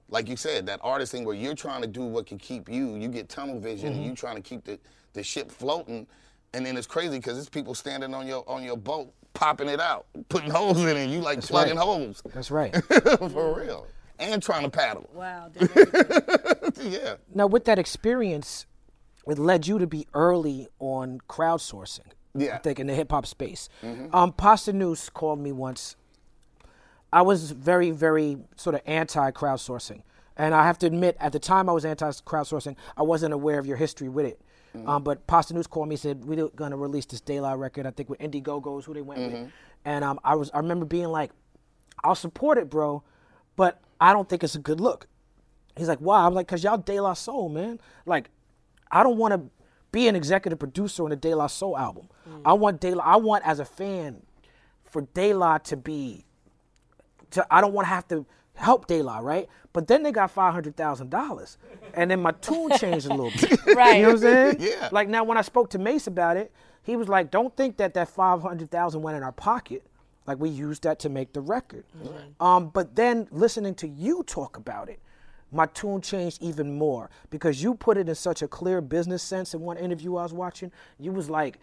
Speaker 4: like you said that artist thing where you're trying to do what can keep you. You get tunnel vision,
Speaker 1: Mm-hmm.
Speaker 4: and you trying to keep the the ship floating, and then it's crazy because it's people standing on your on your boat popping it out, putting holes in it. and You like plugging
Speaker 1: right.
Speaker 4: holes
Speaker 1: That's right.
Speaker 4: for real, and trying to paddle.
Speaker 3: Wow.
Speaker 4: yeah.
Speaker 1: now, with that experience, it led you to be early on crowdsourcing.
Speaker 4: Yeah.
Speaker 1: I think in the hip hop space. Um, Posdnuos called me once. I was very, very sort of anti crowdsourcing. And I have to admit, at the time I was anti crowdsourcing, I wasn't aware of your history with it. Um, but Posdnuos called me said, We're going to release this De La record, I think with Indiegogo is who they went with. And um, I, was, I remember being like, I'll support it, bro, but I don't think it's a good look. He's like, why? I'm like, cause y'all De La Soul, man. Like, I don't want to be an executive producer on a De La Soul album. I want De La. I want as a fan for De La to be. To I don't want to have to help De La, right? But then they got five hundred thousand dollars, and then my tune changed a little bit.
Speaker 3: Right.
Speaker 1: You know what I'm saying?
Speaker 4: Yeah.
Speaker 1: Like now, when I spoke to Mase about it, he was like, "Don't think that that five hundred thousand went in our pocket. Like we used that to make the record." Um, but then listening to you talk about it, my tune changed even more because you put it in such a clear business sense in one interview I was watching. You was like,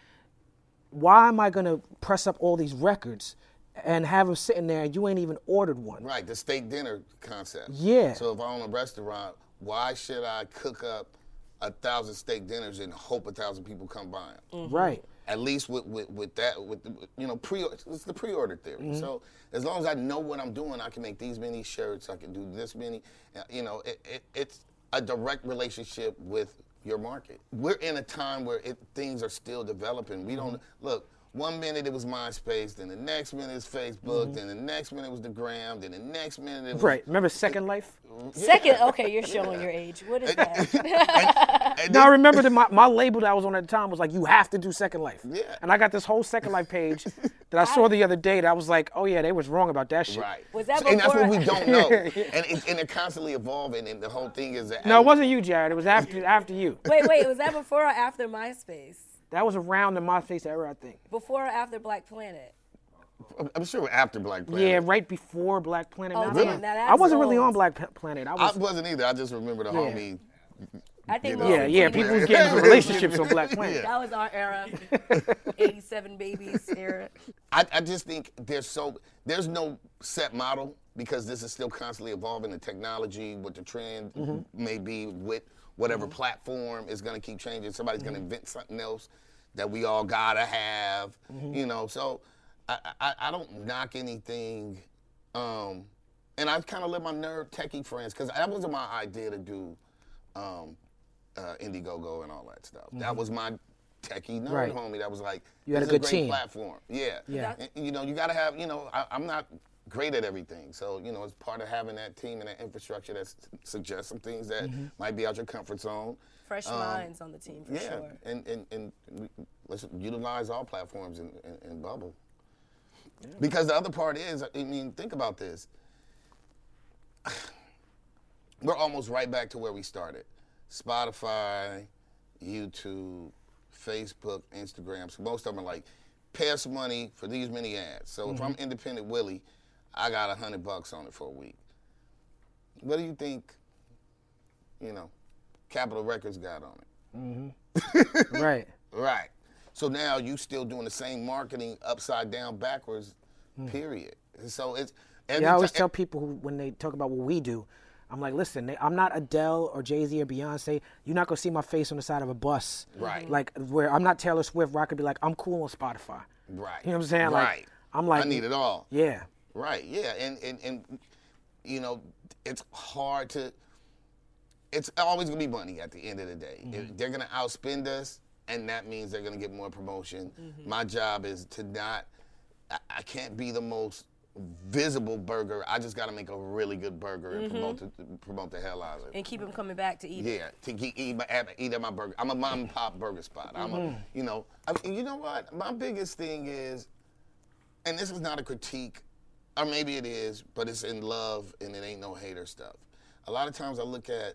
Speaker 1: why am I gonna press up all these records and have them sitting there and you ain't even ordered one?
Speaker 4: Right, the steak dinner concept.
Speaker 1: Yeah.
Speaker 4: So if I own a restaurant, why should I cook up a thousand steak dinners and hope a thousand people come by 'em?
Speaker 1: Right.
Speaker 4: At least with, with, with that, with the, you know, pre it's the pre-order theory.
Speaker 1: Mm-hmm.
Speaker 4: So as long as I know what I'm doing, I can make these many shirts. I can do this many. uh, You know, it, it, it's a direct relationship with your market. We're in a time where it, things are still developing. We don't look. One minute it was MySpace, then the next minute it's Facebook, mm-hmm. then the next minute it was the Gram, then the next minute it was
Speaker 1: Right. Remember Second Life?
Speaker 3: Second, okay, you're showing your age. What is that?
Speaker 4: And
Speaker 1: No, I
Speaker 4: then-
Speaker 1: remember that my, my label that I was on at the time was like, you have to do Second Life.
Speaker 4: Yeah.
Speaker 1: And I got this whole Second Life page that I saw the other day that I was like, oh yeah, they was wrong about that shit.
Speaker 4: Right.
Speaker 3: Was that
Speaker 4: So- and that's what
Speaker 3: before-
Speaker 4: we don't know. and, it, and they're constantly evolving, and the whole thing is that.
Speaker 1: No, it wasn't you, Jared. It was after after you.
Speaker 3: wait, wait, was that before or after MySpace?
Speaker 1: That was around the MySpace era, I think.
Speaker 3: Before or after Black Planet?
Speaker 4: I'm sure after Black Planet.
Speaker 1: Yeah, right before Black Planet.
Speaker 3: Oh,
Speaker 1: Now,
Speaker 3: damn,
Speaker 1: I-
Speaker 3: now
Speaker 1: I wasn't really on Black Planet. I
Speaker 4: I
Speaker 1: was.
Speaker 4: wasn't either. I just remember the homie.
Speaker 3: I think
Speaker 4: Yeah.
Speaker 1: yeah, yeah. People was getting into relationships on Black Planet.
Speaker 3: That was our era. 87 babies era.
Speaker 4: I, I just think there's so there's no set model because this is still constantly evolving. The technology, what the trend
Speaker 1: Mm-hmm.
Speaker 4: may be with whatever platform is going to keep changing. Somebody's going to
Speaker 1: Mm-hmm.
Speaker 4: invent something else that we all gotta have.
Speaker 1: Mm-hmm.
Speaker 4: You know, so I, I, I don't knock anything. Um, and I kind of let my nerd techie friends because that wasn't my idea to do um, uh, Indiegogo and all that stuff. That was my techie nerd
Speaker 1: Mm-hmm. Right.
Speaker 4: homie. That was like,
Speaker 1: You had a good
Speaker 4: great
Speaker 1: team.
Speaker 4: platform. Yeah.
Speaker 1: Yeah.
Speaker 4: And, you know, you got to have, you know, I, I'm not great at everything. So, you know, it's part of having that team and that infrastructure that s- suggests some things that
Speaker 1: Mm-hmm.
Speaker 4: might be out your comfort zone.
Speaker 3: Fresh minds on the team for
Speaker 4: Um, Yeah.
Speaker 3: sure.
Speaker 4: And, and, and let's utilize all platforms and, bubble. Because the other part is, I mean, think about this. We're almost right back to where we started. Spotify, YouTube, Facebook, Instagram. So most of them are like, pay us money for these many ads. So if I'm independent Willie, I got a hundred bucks on it for a week. What do you think, you know, Capitol Records got on it? Mm-hmm.
Speaker 1: Right.
Speaker 4: Right. So now you still doing the same marketing upside down, backwards, hmm. period. So it's every
Speaker 1: Yeah, I always
Speaker 4: ti-
Speaker 1: tell people who, when they talk about what we do, I'm like, listen, I'm not Adele or Jay Z or Beyonce. You're not gonna see my face on the side of a bus,
Speaker 4: Right. Mm-hmm.
Speaker 1: Like where I'm not Taylor Swift, where I could be like, I'm cool on Spotify.
Speaker 4: Right.
Speaker 1: You know what I'm saying? Like,
Speaker 4: Right.
Speaker 1: I'm like,
Speaker 4: I need it all.
Speaker 1: Yeah.
Speaker 4: Right. Yeah. And and and you know, it's hard to. It's always gonna be money at the end of the day.
Speaker 1: Mm-hmm.
Speaker 4: They're gonna outspend us, and that means they're gonna get more promotion.
Speaker 1: Mm-hmm.
Speaker 4: My job is to not. I, I can't be the most visible burger. I just got to make a really good burger and promote the, promote the hell out of it.
Speaker 3: And keep them coming back to eat.
Speaker 4: Yeah, to keep, eat, my, eat at my burger. I'm a mom and pop burger spot. I'm a, you know, I mean, you know what? My biggest thing is, and this is not a critique, or maybe it is, but it's in love and it ain't no hater stuff. A lot of times I look at,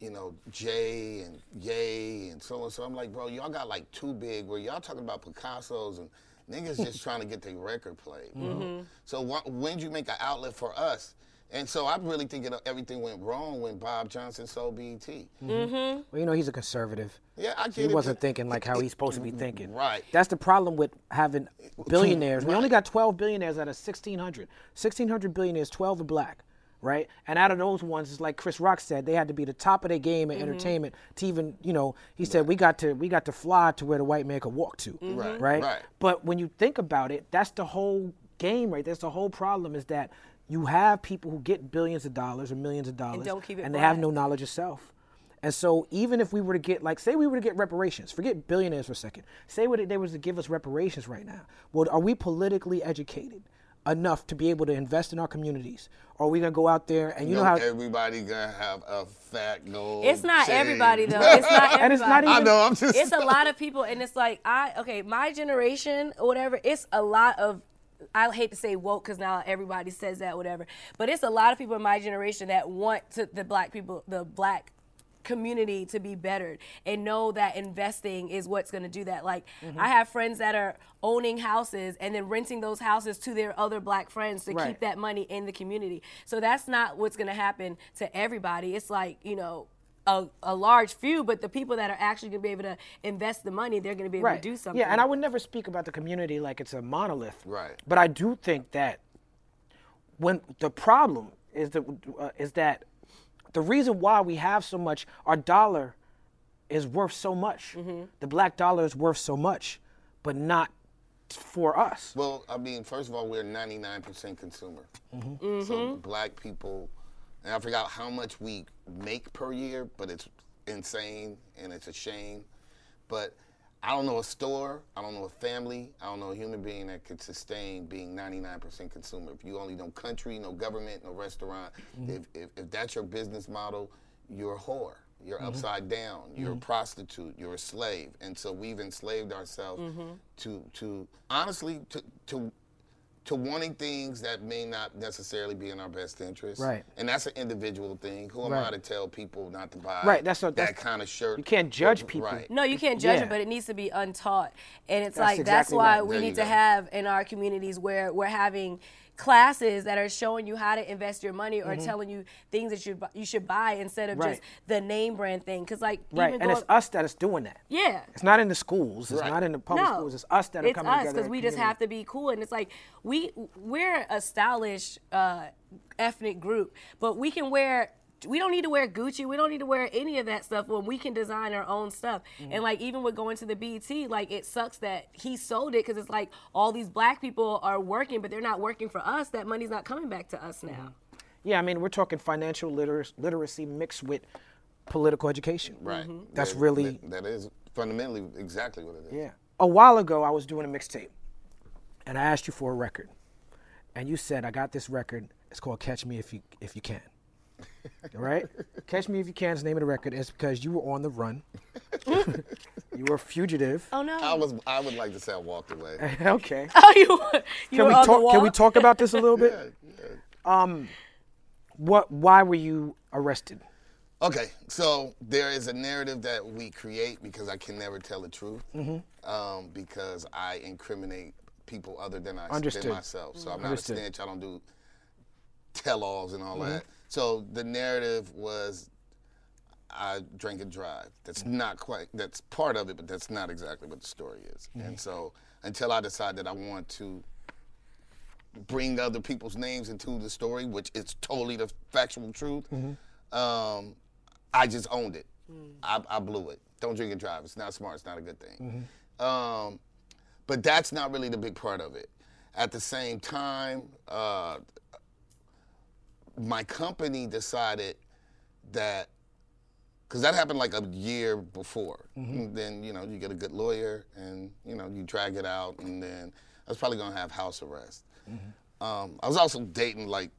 Speaker 4: you know, Jay and Ye and so and so. I'm like, bro, y'all got like too big. Where y'all talking about Picasso's and niggas just trying to get their record played, bro. Mm-hmm. So wh- when'd you make an outlet for us? And so I'm really thinking everything went wrong when Bob Johnson sold BET. Mm-hmm. Mm-hmm.
Speaker 1: Well, you know, he's a conservative.
Speaker 4: Yeah, I get
Speaker 1: He
Speaker 4: it.
Speaker 1: wasn't thinking like how he's supposed to be thinking.
Speaker 4: Right.
Speaker 1: That's the problem with having billionaires. We only got 12 billionaires out of 1,600. 1,600 billionaires, 12 are black, right? And out of those ones, it's like Chris Rock said, they had to be the top of their game in mm-hmm. entertainment to even, you know, he said we got to we got to fly to where the white man could walk to,
Speaker 4: Right,
Speaker 1: right?
Speaker 4: right.
Speaker 1: But when you think about it, that's the whole game, right? That's the whole problem is that you have people who get billions of dollars or millions of dollars,
Speaker 3: don't keep it
Speaker 1: and they have no knowledge of self. And so even if we were to get like say we were to get reparations, forget billionaires for a second. Say what they was to give us reparations right now. Well, are we politically educated enough to be able to invest in our communities? Or are we gonna go out there and you know how
Speaker 4: everybody gonna have a fat gold.
Speaker 3: It's not
Speaker 4: chain.
Speaker 3: everybody though. It's not everybody.
Speaker 1: And it's not
Speaker 4: I know. I'm just.
Speaker 3: it's a lot of people and it's like i okay my generation or whatever it's a lot of I hate to say woke because now everybody says that, whatever. But it's a lot of people in my generation that want to, the black people, the black community to be bettered and know that investing is what's going to do that. Like, mm-hmm. I have friends that are owning houses and then renting those houses to their other black friends to
Speaker 1: Right.
Speaker 3: keep that money in the community. So that's not what's going to happen to everybody. It's like, you know, a, a large few, but the people that are actually going to be able to invest the money, they're going to be able
Speaker 1: right.
Speaker 3: to do something.
Speaker 1: Yeah, and I would never speak about the community like it's a monolith.
Speaker 4: Right.
Speaker 1: But I do think that when the problem is that uh, is that the reason why we have so much our dollar is worth so much.
Speaker 3: Mm-hmm.
Speaker 1: The black dollar is worth so much, but not for us.
Speaker 4: Well, I mean, first of all, we're 99% consumer.
Speaker 1: Mm-hmm.
Speaker 4: So black people and I forgot how much we make per year, but it's insane and it's a shame. But I don't know a store, I don't know a family, I don't know a human being that could sustain being 99% consumer. If you only know country, no government, no restaurant, mm-hmm. if, if, if that's your business model, you're a whore. You're mm-hmm. upside down. You're a mm-hmm. prostitute. You're a slave. And so we've enslaved ourselves to, to honestly, to, to to wanting things that may not necessarily be in our best interest.
Speaker 1: Right.
Speaker 4: And that's an individual thing. Who am I to tell people not to buy
Speaker 1: Right, that's what-
Speaker 4: that
Speaker 1: that's-
Speaker 4: kind of shirt?
Speaker 1: you can't judge people.
Speaker 4: Right.
Speaker 3: No, you can't judge
Speaker 1: Yeah.
Speaker 3: it, but it needs to be untaught. And it's
Speaker 1: That's
Speaker 3: like that's why
Speaker 1: right.
Speaker 3: we
Speaker 4: There
Speaker 3: need to
Speaker 4: go.
Speaker 3: have in our communities where we're having classes that are showing you how to invest your money or telling you things that you you should buy instead of
Speaker 1: Mm-hmm. Right.
Speaker 3: just the name brand thing. Because like
Speaker 1: Right,
Speaker 3: even
Speaker 1: and it's
Speaker 3: going-
Speaker 1: us that is doing that.
Speaker 3: yeah.
Speaker 1: It's not in the schools. It's
Speaker 4: Right.
Speaker 1: not in the public
Speaker 3: no,
Speaker 1: schools. It's us that are
Speaker 3: it's
Speaker 1: coming
Speaker 3: us
Speaker 1: together.
Speaker 3: because
Speaker 1: in
Speaker 3: we just have to be cool, and it's like we we're a stylish uh, ethnic group, but we can wear. We don't need to wear Gucci. We don't need to wear any of that stuff when we can design our own stuff.
Speaker 1: Mm-hmm.
Speaker 3: And like even with going to the BET, like it sucks that he sold it because it's like all these black people are working, but they're not working for us. That money's not coming back to us now.
Speaker 1: Yeah, I mean, we're talking financial liter- literacy mixed with political education.
Speaker 4: Right.
Speaker 1: That's
Speaker 4: That-
Speaker 1: really-
Speaker 4: that- that is fundamentally exactly what it is.
Speaker 1: Yeah. A while ago, I was doing a mixtape, and I asked you for a record, and you said, "I got this record. It's called Catch Me If You If You Can." All right? Catch Me If You Can is the name of the record. It's because you were on the run. you were a fugitive.
Speaker 3: Oh no!
Speaker 4: I was. I would like to say I walked away.
Speaker 1: okay.
Speaker 3: Oh, you, you
Speaker 1: Can
Speaker 3: were
Speaker 1: we
Speaker 3: on the
Speaker 1: talk? Can we
Speaker 3: wall?
Speaker 1: talk about this a little bit?
Speaker 4: Yeah, yeah.
Speaker 1: What? Why were you arrested?
Speaker 4: Okay, so there is a narrative that we create because I can never tell the truth,
Speaker 1: Mm-hmm.
Speaker 4: um, because I incriminate people other than I
Speaker 1: Understood.
Speaker 4: than myself. So I'm not
Speaker 1: Understood.
Speaker 4: a snitch. I don't do tell-alls and all
Speaker 1: Mm-hmm.
Speaker 4: that. So the narrative was I drank and drive. That's not quite. That's part of it, but that's not exactly what the story is.
Speaker 1: Mm-hmm.
Speaker 4: And so until I decide that I want to bring other people's names into the story, which is totally the factual truth, um, I just owned it. I, I blew it. Don't drink and drive. It's not smart. It's not a good thing. Um, but that's not really the big part of it. At the same time, uh, my company decided that because that happened like a year before. And then you know you get a good lawyer, and you know you drag it out, and then I was probably gonna have house arrest. Um, I was also dating like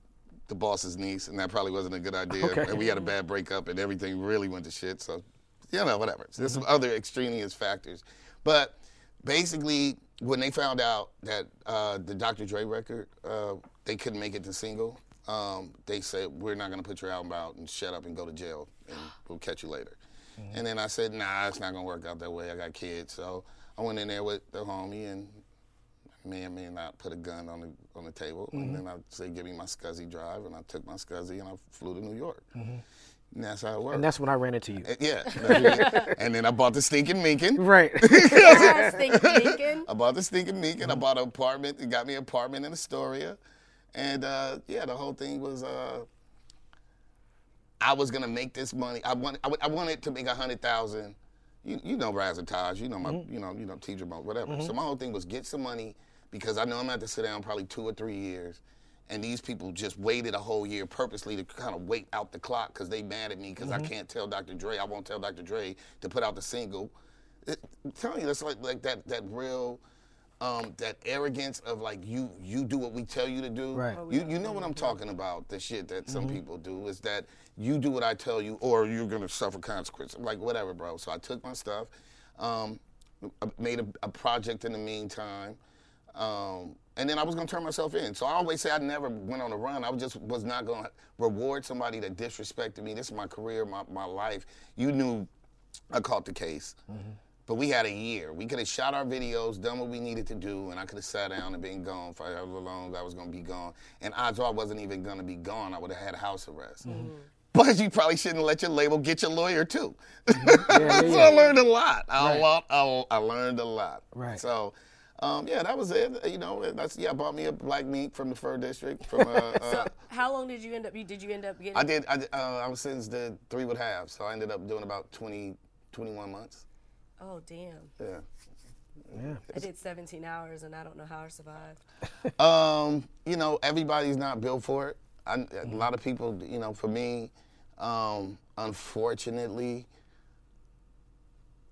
Speaker 4: the boss's niece, and that probably wasn't a good idea.
Speaker 1: Okay.
Speaker 4: And we had a bad breakup, and everything really went to shit. So, you know, whatever. So there's some other extraneous factors, but basically, when they found out that uh, the Dr. Dre record, uh, they couldn't make it to single. Um, they said we're not gonna put your album out and shut up and go to jail, and we'll catch you later. And then I said, Nah, it's not gonna work out that way. I got kids, so I went in there with the homie and may or may not put a gun on the on the table, and then I said, "Give me my SCSI drive," and I took my SCSI and I flew to New York. And that's how it worked.
Speaker 1: And that's when I ran into you.
Speaker 4: Uh, yeah. and then I bought the stinking Minkin.
Speaker 1: Right.
Speaker 3: Yes, thank you, Lincoln.
Speaker 4: I bought the stinking Minkin. I bought an apartment. It got me an apartment in Astoria, and uh, yeah, the whole thing was. Uh, I was gonna make this money. I want. I, wanted to make a hundred thousand. You, you know Razzataz. You know my. You know you know T Remote. Whatever. So my whole thing was get some money because I know I'm gonna have to sit down probably two or three years. And these people just waited a whole year purposely to kind of wait out the clock because they mad at me because I can't tell Dr. Dre. I won't tell Dr. Dre to put out the single. It, I'm telling you, that's like like that that real um, that arrogance of like you you do what we tell you to do.
Speaker 1: Right. Oh,
Speaker 4: You you know what I'm talking about? The shit that some people do is that you do what I tell you, or you're gonna suffer consequences. Like whatever, bro. So I took my stuff, um, made a, a project in the meantime. Um, and then I was gonna turn myself in. So I always say I never went on a run. I just was not gonna reward somebody that disrespected me. This is my career, my, my life. You knew I caught the case. But we had a year. We could have shot our videos, done what we needed to do, and I could have sat down and been gone for however long I was going to be gone. And odds are I wasn't even going to be gone. I would have had house arrest. But you probably shouldn't let your label get your lawyer too.
Speaker 1: yeah,
Speaker 4: so
Speaker 1: yeah.
Speaker 4: I learned a lot. I,
Speaker 1: Right.
Speaker 4: lo- I, I learned a lot.
Speaker 1: Right.
Speaker 4: So. Um, yeah, that was it. You know, that's yeah. I bought me a black meat from the fur district. From uh, uh,
Speaker 3: How long did you end up? You did you end up getting?
Speaker 4: I did. I, uh, I was sentenced to three would have, so I ended up doing about 20, 21 months.
Speaker 3: Oh damn!
Speaker 4: Yeah.
Speaker 1: Yeah.
Speaker 3: I did 17 hours, and I don't know how I survived.
Speaker 4: Um, you know, everybody's not built for it. I, a lot of people, you know, for me, um, unfortunately,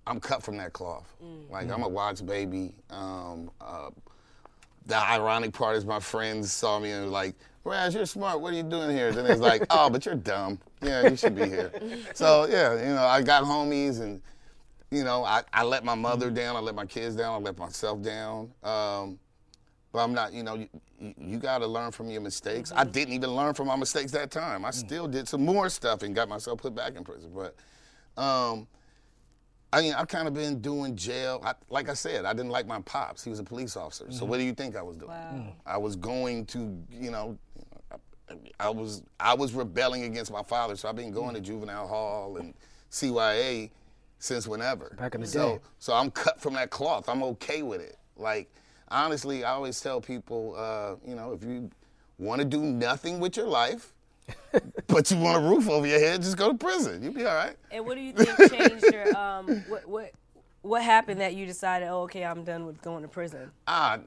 Speaker 4: I'm cut from that cloth. Like I'm a watch baby. Um, uh, the ironic part is my friends saw me and were like, Ras, you're smart. What are you doing here? Then it's like, oh, but you're dumb. Yeah, you should be here. so yeah, you know, I got homies and you know, I, I let my mother mm-hmm. down, I let my kids down, I let myself down. Um, but I'm not, you know, you, you, got to learn from your mistakes. I mm-hmm. didn't even learn from my mistakes that time. I mm. still did some more stuff and got myself put back in prison. But um, I mean, I've kind of been doing jail. I, like I said, I didn't like my pops. He was a police officer. So what mm-hmm. do you think I was doing? Mm. I was going to, you know, I, I was I was rebelling against my father. So I've been going to mm. juvenile hall and CYA since whenever.
Speaker 1: Back in the
Speaker 4: so,
Speaker 1: day.
Speaker 4: So I'm cut from that cloth. I'm okay with it. Like honestly, I always tell people, uh, you know, if you want to do nothing with your life, but you want a roof over your head, just go to prison. You'll be all right.
Speaker 3: And what do you think changed your um what what what happened that you decided, oh, okay, I'm done with going to prison?
Speaker 4: Ah,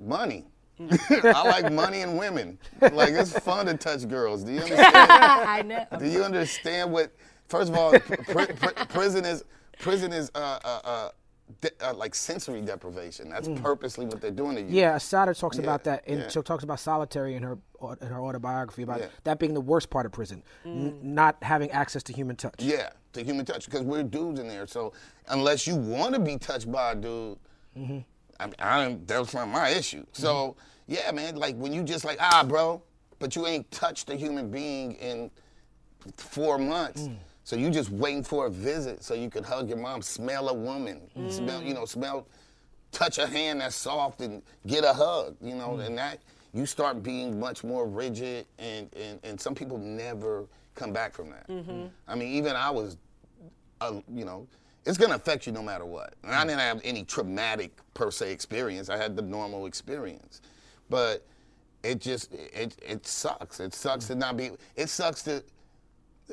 Speaker 4: money. I like money and women. Like it's fun to touch girls. Do you understand?
Speaker 3: I know.
Speaker 4: Do you understand what? First of all, pr- pr- pr- prison is prison is uh, uh, uh, de- uh, like sensory deprivation. That's purposely what they're doing to you.
Speaker 1: Yeah, Assata talks about that, and
Speaker 4: yeah.
Speaker 1: she talks about solitary in her in her autobiography about
Speaker 4: Yeah.
Speaker 1: that being the worst part of prison, n- not having access to human touch.
Speaker 4: Yeah, the human touch, because we're dudes in there. So unless you want to be touched by a dude, I mean, I that's not my issue. So yeah, man, like when you just like ah, bro, but you ain't touched a human being in four months. So you just waiting for a visit so you could hug your mom, smell a woman, smell you mm. know, smell, touch a hand that's soft and get a hug, you know, mm. and that you start being much more rigid and, and, and some people never come back from that. Mm-hmm. I mean, even I was uh, you know, it's gonna affect you no matter what. And I mm. didn't have any traumatic per se experience. I had the normal experience, but it just it it sucks. It sucks to not be. It sucks to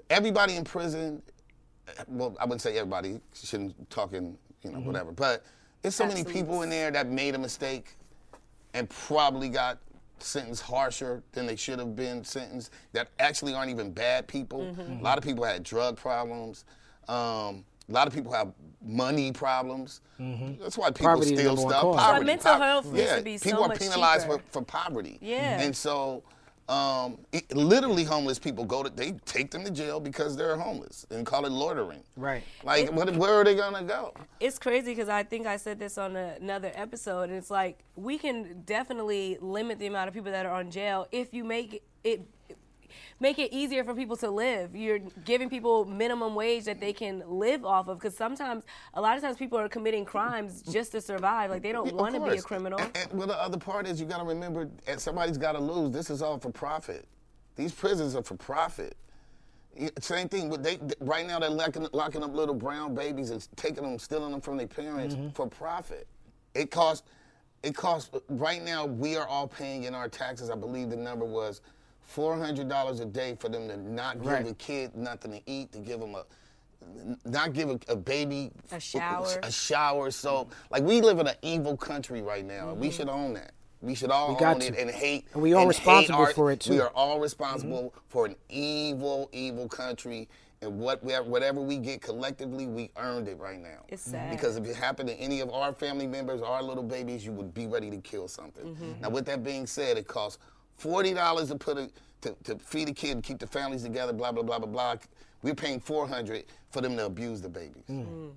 Speaker 4: everybody in prison. Well, I wouldn't say everybody. Shouldn't talking you know mm-hmm. whatever. But there's so many people in there that made a mistake and probably got sentenced harsher than they should have been sentenced that actually aren't even bad people. Mm-hmm. A lot of people had drug problems. Um, a lot of people have money problems. Mm-hmm. That's why people
Speaker 1: Poverty
Speaker 4: steal stuff.
Speaker 1: cause.
Speaker 3: So
Speaker 4: Poverty.
Speaker 3: mental
Speaker 4: Pop-
Speaker 3: health needs
Speaker 4: yeah,
Speaker 3: to be so
Speaker 4: people are penalized for, for poverty.
Speaker 3: Yeah.
Speaker 4: And so, um, it- literally, homeless people go to they take them to jail because they're homeless and call it loitering.
Speaker 1: Right.
Speaker 4: Like, what, where are they gonna go?
Speaker 3: it's crazy because I think I said this on a, another episode, and it's like we can definitely limit the amount of people that are on jail if you make it make it easier for people to live. You're giving people minimum wage that they can live off of because sometimes a lot of times people are committing crimes just to survive. Like they don't
Speaker 4: Of
Speaker 3: want to be a criminal.
Speaker 4: And, and well, the other part is you got to remember, somebody's got to lose. This is all for profit. These prisons are for profit. Same thing. With they right now they're locking, locking up little brown babies and taking them, stealing them from their parents
Speaker 1: Mm-hmm.
Speaker 4: for profit. It costs. It costs. Right now we are all paying in our taxes. I believe the number was four hundred dollars a day for them to not give
Speaker 1: Right.
Speaker 4: a kid nothing to eat, to give them a not give a, a baby
Speaker 3: A shower.
Speaker 4: a shower. So, like, we live in an evil country right now. and We mm-hmm. should own that. We should all
Speaker 1: We got
Speaker 4: own it
Speaker 1: to.
Speaker 4: and hate.
Speaker 1: And we all
Speaker 4: hate
Speaker 1: responsible
Speaker 4: our-
Speaker 1: for it, too.
Speaker 4: We are all responsible mm-hmm. for an evil, evil country. And what we have, whatever we get collectively, we earned it right now.
Speaker 3: It's mm-hmm. sad.
Speaker 4: Because if it happened to any of our family members, our little babies, you would be ready to kill something.
Speaker 3: Mm-hmm.
Speaker 4: Now, with that being said, it costs forty dollars to put a to, to feed a kid and keep the families together. Blah blah blah blah blah. We're paying four hundred for them to abuse the babies. Mm. Mm.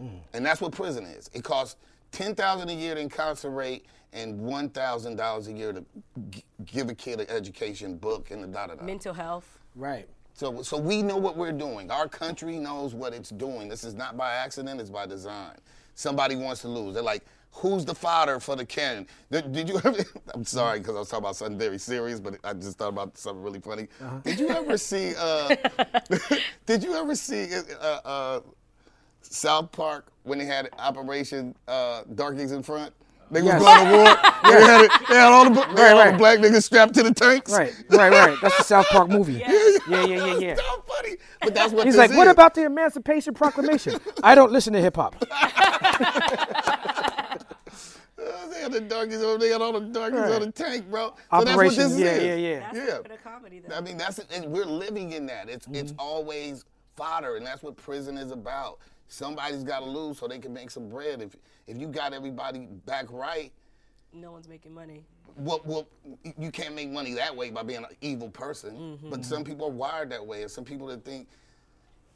Speaker 4: Mm. And that's what prison is. It costs ten thousand a year to incarcerate and one thousand dollars a year to g- give a kid an education, book, and the da da da.
Speaker 3: Mental health.
Speaker 1: Right.
Speaker 4: So, so we know what we're doing. Our country knows what it's doing. This is not by accident. It's by design. Somebody wants to lose. They're like, "Who's the fodder for the cannon?" Did, did you ever? I'm sorry because I was talking about something very serious, but I just thought about something really funny. Did you ever see? Uh, did you ever see uh, uh, South Park when they had Operation uh, Darkies in front? They
Speaker 1: Yes.
Speaker 4: was going to war. They had, it, they had all the, they had all
Speaker 1: right.
Speaker 4: the black niggas strapped to the tanks.
Speaker 1: Right. Right. Right. That's the South Park movie. Yeah. Yeah. Yeah. Yeah.
Speaker 4: It's so funny. But that's what
Speaker 1: He's like, what
Speaker 4: is.
Speaker 1: about the Emancipation Proclamation? I don't listen to hip hop.
Speaker 4: They had the darkies over there, all the darkies
Speaker 1: Right.
Speaker 4: on the tank, bro. So that's what this
Speaker 1: yeah,
Speaker 4: is.
Speaker 1: yeah, yeah.
Speaker 3: That's
Speaker 4: Yeah.
Speaker 3: a comedy though.
Speaker 4: I mean, that's and we're living in that. It's it's
Speaker 1: Mm-hmm.
Speaker 4: always fodder, and that's what prison is about. Somebody's got to lose so they can make some bread. If if you got everybody back right,
Speaker 3: no one's making money.
Speaker 4: well, well, you can't make money that way by being an evil person. But some people are wired that way, and some people that think.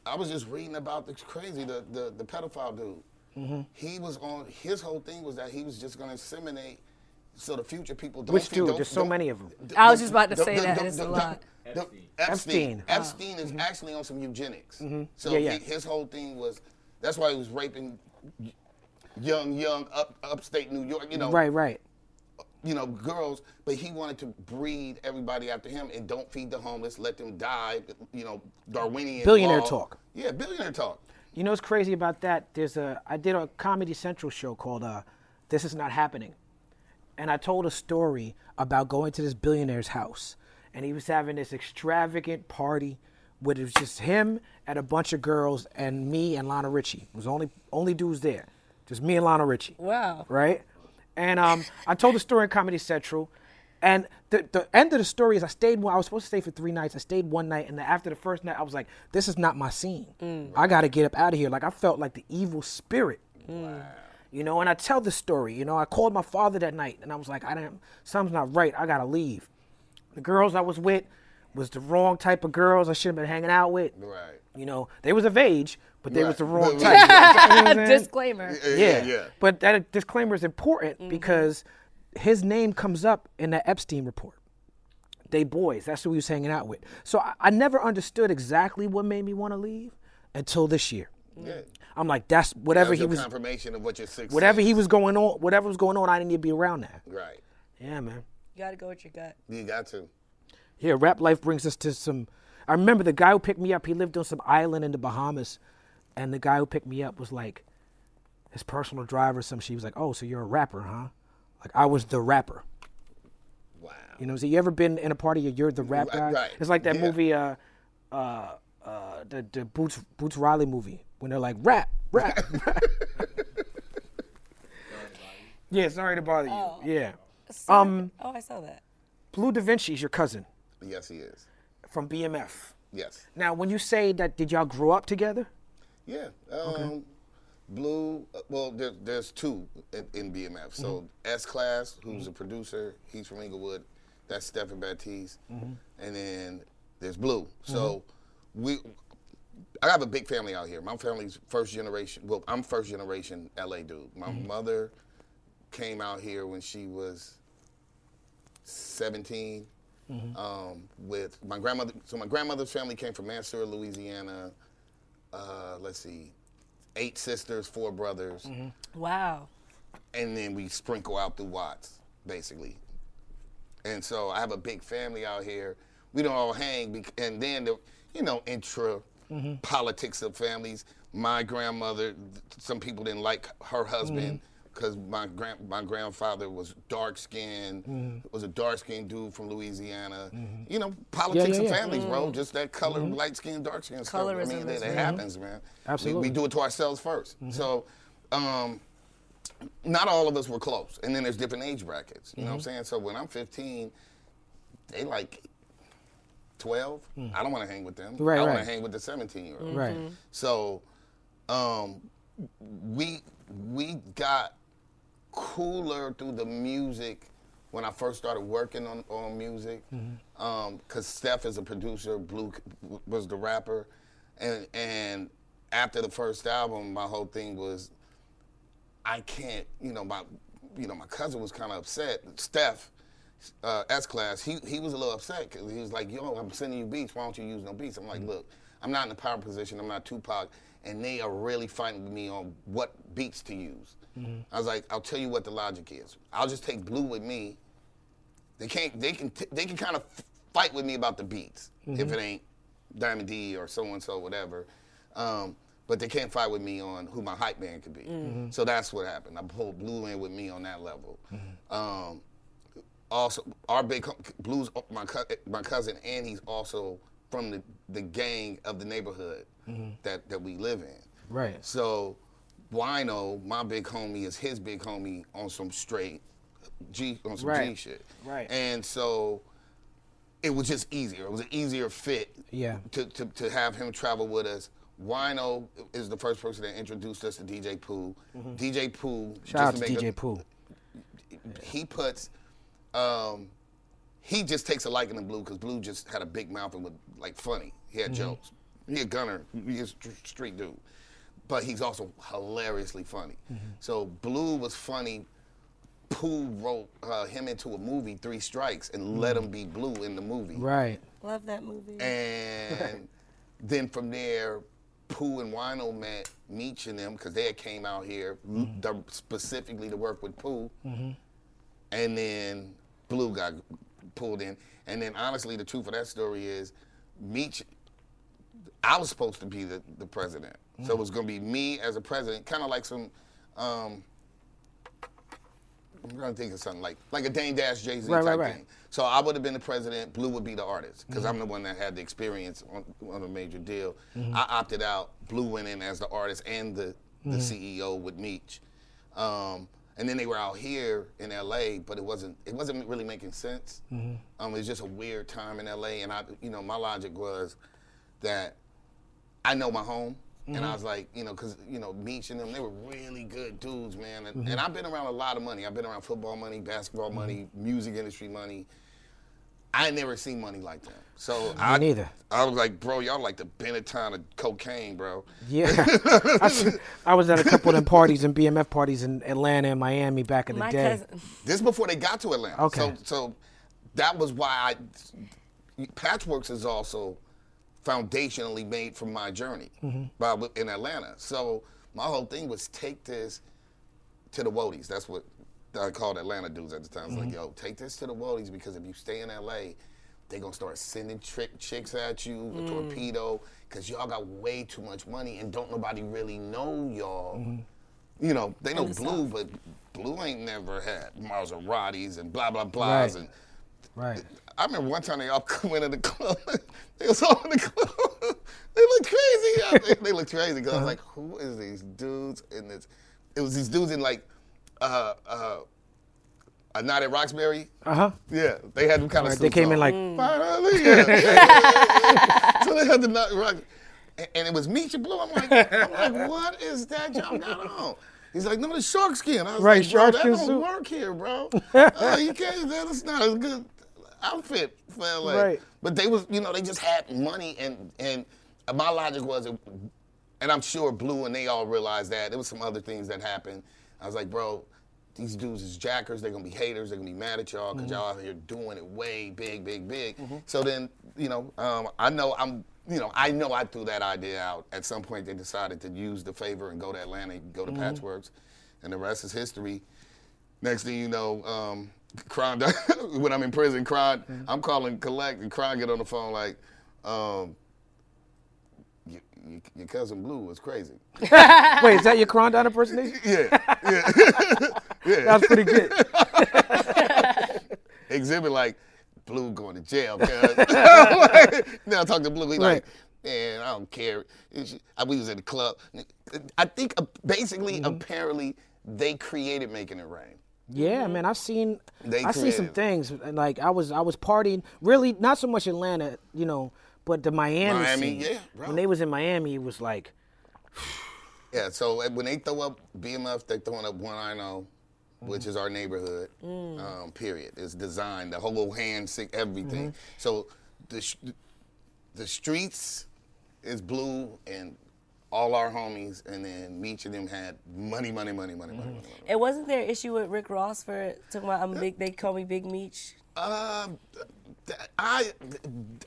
Speaker 4: I was just reading about this crazy the the, the pedophile dude. Mm-hmm. He was on his whole thing was that he was just going to inseminate. So the future people don't.
Speaker 1: Which
Speaker 4: feel-
Speaker 1: dude?
Speaker 4: don't-
Speaker 1: There's so many of them. of 'em.
Speaker 3: I was just about to
Speaker 4: the-
Speaker 3: say
Speaker 4: the-
Speaker 3: that,
Speaker 4: the-
Speaker 3: it's a
Speaker 4: the-
Speaker 3: lot.
Speaker 4: the-
Speaker 5: Epstein.
Speaker 4: Epstein.
Speaker 1: Epstein. Uh-huh. Mm-hmm.
Speaker 4: Epstein is actually on some eugenics. Mm-hmm. So
Speaker 1: Yeah, yeah.
Speaker 4: he- his whole thing was that's why he was raping young, young up upstate New York. You know,
Speaker 1: Right, right.
Speaker 4: you know, girls. But he wanted to breed everybody after him and don't feed the homeless, let them die. You know, Darwinian
Speaker 1: Billionaire
Speaker 4: law.
Speaker 1: talk.
Speaker 4: Yeah, billionaire talk.
Speaker 1: You know what's crazy about that? There's a I did a Comedy Central show called uh, "This Is Not Happening," and I told a story about going to this billionaire's house, and he was having this extravagant party, where it was just him and a bunch of girls and me and Lionel Richie. It was only only dudes there, just me and Lionel Richie
Speaker 3: Wow.
Speaker 1: right? And um, I told the story in Comedy Central, and the the end of the story is I stayed. I was supposed to stay for three nights. I stayed one night, and then after the first night, I was like, "This is not my scene. Mm. I got to get up out of here." Like I felt like the evil spirit. Mm. You know, and I tell the story. You know, I called my father that night, and I was like, "I didn't. Something's not right. I gotta leave." The girls I was with was the wrong type of girls I should have been hanging out with.
Speaker 4: Right.
Speaker 1: You know, they was of age, but they was the wrong type. You know what I'm saying?
Speaker 3: Disclaimer.
Speaker 4: Yeah,
Speaker 1: Yeah,
Speaker 4: yeah.
Speaker 1: But that disclaimer is important mm-hmm. because his name comes up in the Epstein report. They boys. That's who he was hanging out with. So I, I never understood exactly what made me want to leave until this year.
Speaker 4: Yeah.
Speaker 1: I'm like, that's
Speaker 4: That
Speaker 1: whatever
Speaker 4: was
Speaker 1: he was,
Speaker 4: confirmation of what your six.
Speaker 1: whatever he was going on, whatever was going on. I didn't need to be around that.
Speaker 4: Right.
Speaker 1: Yeah, man.
Speaker 3: You gotta go with your gut.
Speaker 4: You got to.
Speaker 1: Yeah, rap life brings us to some. I remember the guy who picked me up. He lived on some island in the Bahamas, and the guy who picked me up was like his personal driver. Some she was like, "Oh, so you're a rapper, huh?" Like I was the rapper.
Speaker 4: Wow.
Speaker 1: You know, so you ever been in a party where you're the rap guy?
Speaker 4: right.
Speaker 1: It's like that
Speaker 4: Yeah.
Speaker 1: movie, uh, uh, uh, the the Boots Boots Riley movie when they're like rap, rap. rap. yeah, sorry to bother you. Yeah, Um,
Speaker 3: oh, I saw that.
Speaker 1: Bleu DaVinci is your cousin
Speaker 4: Yes, he is.
Speaker 1: from BMF.
Speaker 4: Yes.
Speaker 1: Now, when you say that, did y'all grow up together?
Speaker 4: Yeah. Um, Blue. uh, Well, there, there's two in, in BMF. So S Class, who's a producer, he's from Inglewood. That's Stephen Baptiste. And then there's Blue. So we. I have a big family out here. My family's first generation. Well, I'm first generation LA dude. My mother came out here when she was 17 um, with my grandmother. So my grandmother's family came from Mansura, Louisiana. Uh, let's see, eight sisters, four brothers, mm-hmm.
Speaker 3: Wow.
Speaker 4: and then we sprinkle out through Watts, basically. And so I have a big family out here. We don't all hang, bec- and then the, you know, intra mm-hmm. politics of families. My grandmother, some people didn't like her husband mm-hmm. Because my grand my grandfather was dark skinned, mm-hmm. was a dark skinned dude from Louisiana. Mm-hmm. You know, politics
Speaker 1: yeah,
Speaker 4: of
Speaker 1: yeah.
Speaker 4: families, bro. Mm-hmm. Just that color, light skin, dark skin stuff. I
Speaker 3: Colorism
Speaker 4: mean, that, that happens, man. We-
Speaker 1: Absolutely.
Speaker 4: We, do it to ourselves 1st So. Um, not all of us were close. And then there's different age brackets. You know what I'm saying? So when I'm 15, they like 12. Mm. I don't want to hang with them.
Speaker 1: Right,
Speaker 4: I want
Speaker 1: right.
Speaker 4: to hang with the 17 year old.
Speaker 1: Right.
Speaker 4: So um, we we got cooler through the music when I first started working on, on music. Mm-hmm. Um, because Steph is a producer, Blue was the rapper. And, and after the first album, my whole thing was I can't, you know, my you know, my cousin was kind of upset. Steph, uh, S class, he he was a little upset because he was like, "Yo, I'm sending you beats. Why don't you use no beats?" I'm like, mm-hmm. "Look, I'm not in the power position. I'm not Tupac, and they are really fighting with me on what beats to use." Mm-hmm. I was like, "I'll tell you what the logic is. I'll just take Blue with me. They can't. They can. T- they can kind of fight with me about the beats if mm-hmm. it ain't Diamond D or so and so whatever." Um, but they can't fight with me on who my hype man could be. Mm-hmm. So that's what happened. I pulled Blue in with me on that level. Um, also, our big co- Blue's my co- my cousin, and he's also from the, the gang of the neighborhood that, that we live in.
Speaker 1: Right.
Speaker 4: So, Wino, my big homie, is his big homie on some straight G on some G shit.
Speaker 1: Right.
Speaker 4: And so it was just easier. It was an easier fit.
Speaker 1: Yeah.
Speaker 4: To, to, to have him travel with us. Wino is the first person that introduced us to DJ Pooh. DJ Pooh.
Speaker 1: Mm-hmm. Shout out to DJ Pooh.
Speaker 4: he puts um he just takes a liking to blue because blue just had a big mouth and was like funny he had jokes he a gunner he's a street dude but he's also hilariously funny mm-hmm. so blue was funny Pooh wrote uh, him into a movie Three Strikes and let him mm. be blue in the movie
Speaker 1: Right.
Speaker 3: Love that movie.
Speaker 4: and then from there, Pooh and Wino met Meech and them because they had came out here mm-hmm. the- specifically to work with Pooh. Mm-hmm. And then Blue got pulled in. And then honestly, the truth of that story is Meech, I was supposed to be the, the president. So it was going to be me as a president, kind of like some, um, I'm trying to think of something like like a Dame Dash Jay Z
Speaker 1: Right,
Speaker 4: type
Speaker 1: right, right.
Speaker 4: thing. So I would have been the president. Blue would be the artist because I'm the one that had the experience on, on a major deal. I opted out. Blue went in as the artist and the, the CEO with Meech. Um, and then they were out here in LA, but it wasn't it wasn't really making sense. Um, it was just a weird time in LA, and I you know my logic was that I know my home. And I mm-hmm. was like, you know, because, you know, Meech and them, they were really good dudes, man. And, and mm-hmm. I've been around a lot of money. I've been around football money, basketball money, mm-hmm. music industry money. I ain't never seen money like that. So I
Speaker 1: neither.
Speaker 4: I was like, bro, y'all like the Benetton of cocaine, bro.
Speaker 1: Yeah. I was at a couple of them parties and BMF parties in Atlanta and Miami back in the
Speaker 3: My
Speaker 1: day.
Speaker 3: cousin.
Speaker 4: This before they got to Atlanta.
Speaker 1: Okay.
Speaker 4: So, so that was why I, Patchwerks is also foundationally made from my journey mm-hmm. by, in Atlanta. So my whole thing was take this to the Wodies. That's what I called Atlanta dudes at the time. It's like, mm-hmm. yo, take this to the Wodies because if you stay in LA, they're gonna start sending trick chicks at you, a mm. torpedo, because y'all got way too much money and don't nobody really know y'all. Mm-hmm. You know, they know Blue, but Blue ain't never had Maseratis and blah blah blahs
Speaker 1: Right.
Speaker 4: and
Speaker 1: Right.
Speaker 4: I remember one time they all went in the club. they was all in the club. they looked crazy. out there. they looked crazy because I was like, who is these dudes in this? It was these dudes in like uh uh a night at Roxbury.
Speaker 1: Uh huh.
Speaker 4: Yeah, they had them kind of.
Speaker 1: Right, they came in like,
Speaker 4: Finally, yeah. so they had the night rock, and, and it was Meech and Blue. I'm like, I'm like, what is that y'all got on? He's like, no, the shark skin. I was
Speaker 1: Right,
Speaker 4: like, bro,
Speaker 1: shark
Speaker 4: that
Speaker 1: skin
Speaker 4: don't
Speaker 1: suit.
Speaker 4: work here, bro. uh, you can't. That's not a good outfit for LA.
Speaker 1: Right.
Speaker 4: But they was, you know, they just had money, and and my logic was, and I'm sure Blue and they all realized that there was some other things that happened. I was like, bro, these dudes is jackers. They're gonna be haters. They're gonna be mad at y'all because y'all out here doing it way big, big, big. So then, you know, um, I know I'm, you know, I know I threw that idea out. At some point, they decided to use the favor and go to Atlanta, go to Patchwerks, and the rest is history. Next thing you know, um, Kron, when I'm in prison, Kron, I'm calling collect, and Kron get on the phone like, um, your cousin Blue was crazy.
Speaker 1: wait, is that your Krondon impersonation?
Speaker 4: Yeah, yeah.
Speaker 1: That was pretty good.
Speaker 4: exhibit like Blue going to jail. cuz. Like, now I talk to Blue. He like, man, I don't care. I- We was at the club. I think uh, basically,
Speaker 1: Mm-hmm.
Speaker 4: apparently, they created making it rain.
Speaker 1: Yeah, man, I've seen
Speaker 4: They
Speaker 1: I see some things like I was I was partying really not so much Atlanta, you know, but the Miami,
Speaker 4: Miami,
Speaker 1: scene.
Speaker 4: yeah, bro.
Speaker 1: When they was in Miami, it was like
Speaker 4: Yeah. So uh, when they throw up BMF, they throwing up one I know. Which is our neighborhood, um, period. It's designed, the whole hand, sick, everything. So the, the streets is blue and all our homies, and then Meech and them had money, money, money, money, money, money, money.
Speaker 3: And wasn't there an issue with Rick Ross for talking about I'm big? They call me Big Meech.
Speaker 4: Um, th- I,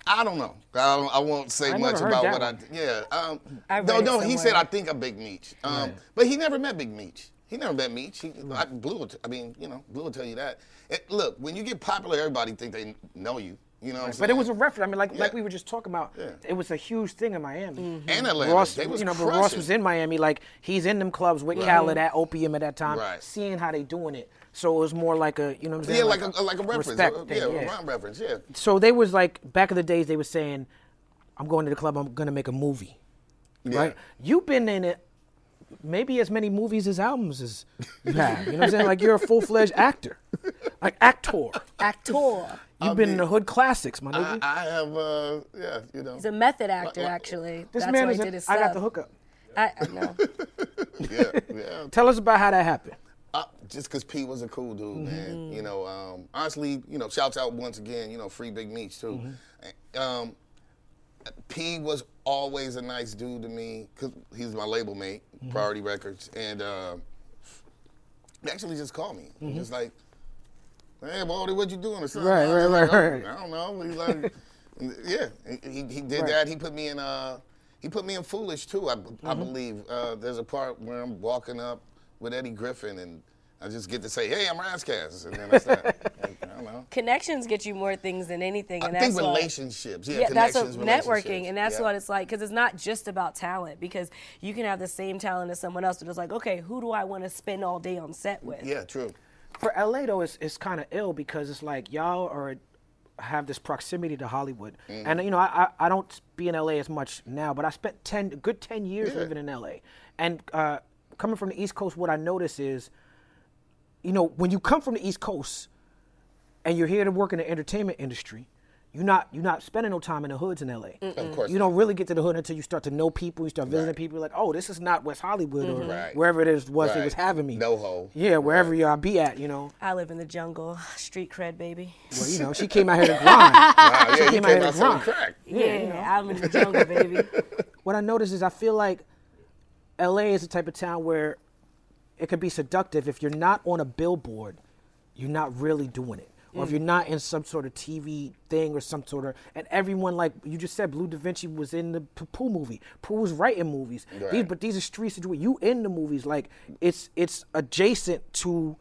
Speaker 4: I don't know. I, don't, I won't say
Speaker 1: I
Speaker 4: much
Speaker 1: never heard
Speaker 4: about
Speaker 1: that
Speaker 4: what
Speaker 1: one.
Speaker 4: I. Yeah. Um,
Speaker 3: I read
Speaker 4: no,
Speaker 3: it
Speaker 4: no. He said. I think I'm Big Meech. Um, but he never met Big Meech. He never met Meech. He, I, Blue. Will t- I mean, you know, Blue will tell you that. It, look, when you get popular, everybody think they know you. You know what I'm saying?
Speaker 1: But it was a reference. I mean, like like we were just talking about.
Speaker 4: Yeah.
Speaker 1: It was a huge thing in Miami.
Speaker 3: Mm-hmm.
Speaker 4: and Atlanta.
Speaker 1: Ross,
Speaker 4: they was
Speaker 1: you know, but. Ross was in Miami. Like he's in them clubs with Khaled at Opium at that time,
Speaker 4: Right.
Speaker 1: seeing how they doing it. So it was more like a, you know, what I'm saying,
Speaker 4: Yeah, like a, like a reference.
Speaker 1: respect
Speaker 4: Uh,
Speaker 1: thing,
Speaker 4: yeah,
Speaker 1: yeah.
Speaker 4: a rhyme reference. Yeah.
Speaker 1: So they was like back in the days. They were saying, "I'm going to the club. I'm gonna make a movie."
Speaker 4: Yeah.
Speaker 1: Right? You've been in it. Maybe as many movies as albums as you have. You know what I'm saying? Like you're a full fledged actor. Like actor.
Speaker 3: Actor.
Speaker 1: You've been in the hood classics, my
Speaker 4: I,
Speaker 1: nigga.
Speaker 4: I have, uh, yeah, you know.
Speaker 3: He's a method actor,
Speaker 4: What- what-
Speaker 3: actually.
Speaker 1: this
Speaker 3: That's
Speaker 1: man
Speaker 3: why
Speaker 1: is.
Speaker 3: he
Speaker 1: a-
Speaker 3: his
Speaker 1: I got the hookup.
Speaker 3: I, I know.
Speaker 4: yeah, yeah.
Speaker 1: Tell us about how that happened.
Speaker 4: Uh, just because P was a cool dude,
Speaker 1: Mm-hmm.
Speaker 4: man. You know, um, honestly, you know, shouts out once again, you know, free Big Meech too.
Speaker 1: Mm-hmm.
Speaker 4: Um, P was always a nice dude to me because he's my label mate,
Speaker 1: Mm-hmm.
Speaker 4: Priority Records, and uh, he actually just called me, just like, "Hey, Baldy, what you doing?" Or something.
Speaker 1: Right,
Speaker 4: I
Speaker 1: right, right,
Speaker 4: "Oh,
Speaker 1: right.
Speaker 4: I don't know. He's like, yeah, he, he did
Speaker 1: Right.
Speaker 4: that. He put me in. Uh, he put me in Foolish too. I,
Speaker 1: Mm-hmm.
Speaker 4: I believe uh, there's a part where I'm walking up with Eddie Griffin and. I just get to say, "Hey, I'm Ras Kass," and then that's that. Like, I don't know.
Speaker 3: Connections get you more things than anything, and
Speaker 4: I
Speaker 3: that's
Speaker 4: think
Speaker 3: why-
Speaker 4: relationships. Yeah,
Speaker 3: yeah, that's what
Speaker 4: connections,
Speaker 3: networking, and that's
Speaker 4: Yeah.
Speaker 3: what it's like. Because it's not just about talent. Because you can have the same talent as someone else, but it's like, okay, who do I want to spend all day on set with?
Speaker 4: Yeah, true.
Speaker 1: For LA though, it's it's kind of ill because it's like y'all are have this proximity to Hollywood,
Speaker 4: Mm.
Speaker 1: and you know I, I I don't be in LA as much now, but I spent ten a good ten years
Speaker 4: Yeah.
Speaker 1: living in LA, and uh, coming from the East Coast, what I notice is, you know, when you come from the East Coast, and you're here to work in the entertainment industry. You're not you're not spending no time in the hoods in LA.
Speaker 4: Of course
Speaker 1: You don't really get to the hood until you start to know people. You start visiting
Speaker 4: Right.
Speaker 1: people. You're like, oh, this is not West Hollywood or mm-hmm.
Speaker 4: Right.
Speaker 1: wherever it is was they
Speaker 4: Right.
Speaker 1: was having me.
Speaker 4: NoHo.
Speaker 1: Yeah, wherever y'all be at, you know.
Speaker 3: I live in the jungle, street cred, baby.
Speaker 1: Well, you know, she came out here to grind.
Speaker 4: Wow, yeah, you
Speaker 1: came out
Speaker 4: came
Speaker 1: here to grind.
Speaker 4: crack.
Speaker 3: Yeah, I'm in the jungle, baby.
Speaker 1: what I notice is I feel like LA is the type of town where it could be seductive if you're not on a billboard, you're not really doing it. Or if mm. you're not in some sort of TV thing or some sort of, and everyone like you just said, Bleu DaVinci was in the Pooh movie. Pooh was writing movies. These, but these are streets that you in the movies. Like it's it's adjacent to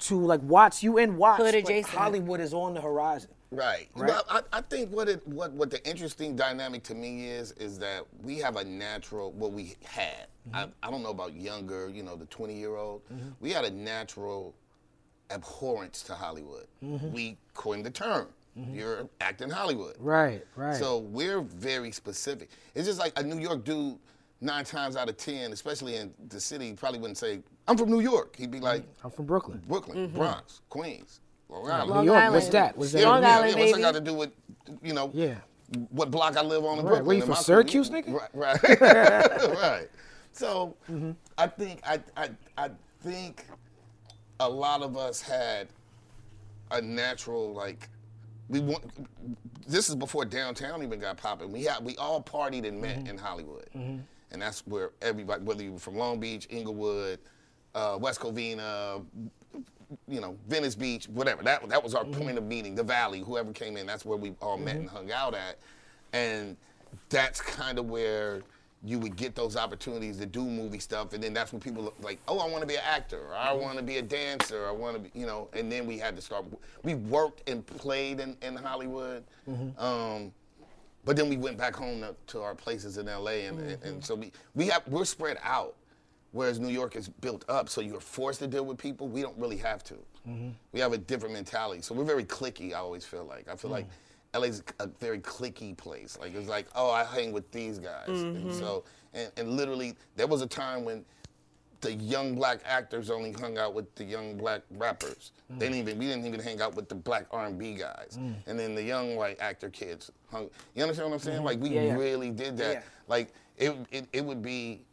Speaker 1: to like Watts. You in Watts.
Speaker 3: Hood adjacent.
Speaker 1: Hollywood is on the horizon.
Speaker 4: Right.
Speaker 1: Right.
Speaker 4: Well, I, I think what it what what the interesting dynamic to me is is that we have a natural what we had. Mm-hmm. I, I don't know about younger, you know, the twenty year old. Mm-hmm. We had a natural abhorrence to Hollywood. Mm-hmm. We coined the term. Mm-hmm. You're acting Hollywood.
Speaker 1: Right, right.
Speaker 4: So we're very specific. It's just like a New York dude, nine times out of ten, especially in the city, probably wouldn't say, I'm from New York. He'd be like, mm-hmm.
Speaker 1: I'm from Brooklyn.
Speaker 4: Brooklyn, Bronx, Queens, Long Island.
Speaker 1: New York.
Speaker 3: Island.
Speaker 1: What's that? What's that?
Speaker 4: Yeah,
Speaker 3: Long
Speaker 4: yeah,
Speaker 3: Island,
Speaker 4: yeah, What's that got to do with, you know,
Speaker 1: Yeah.
Speaker 4: what block I live on in
Speaker 1: Right.
Speaker 4: Brooklyn?
Speaker 1: Where you from, Syracuse, nigga?
Speaker 4: Right, right, right. So
Speaker 1: Mm-hmm.
Speaker 4: I think I, I I think a lot of us had a natural like we want. This is before downtown even got popping. We had we all partied and
Speaker 1: Mm-hmm.
Speaker 4: met in Hollywood, and that's where everybody, whether you were from Long Beach, Inglewood, uh, West Covina, you know, Venice Beach, whatever. That that was our
Speaker 1: Mm-hmm.
Speaker 4: point of meeting. The Valley, whoever came in, that's where we all met and hung out at, and that's kind of where you would get those opportunities to do movie stuff, and then that's when people look like, oh, I want to be an actor, or I mm-hmm. want to be a dancer, I want to be, you know, and then we had to start. We worked and played in, in Hollywood. Mm-hmm. Um, but then we went back home to, to our places in LA, and, and, and mm-hmm. so we, we have we're spread out, whereas New York is built up. So you're forced to deal with people. We don't really have to. We have a different mentality. So we're very clicky. I always feel like I feel mm. like LA's a very clicky place. Like it's like oh I hang with these guys, and mm-hmm. so and, and literally there was a time when the young black actors only hung out with the young black rappers. They didn't even we didn't even hang out with the black R and B guys. Mm. And then the young white actor kids hung. You understand what I'm saying? Mm-hmm. Like we
Speaker 1: Yeah, yeah.
Speaker 4: really did that.
Speaker 1: Yeah.
Speaker 4: Like it, it it would be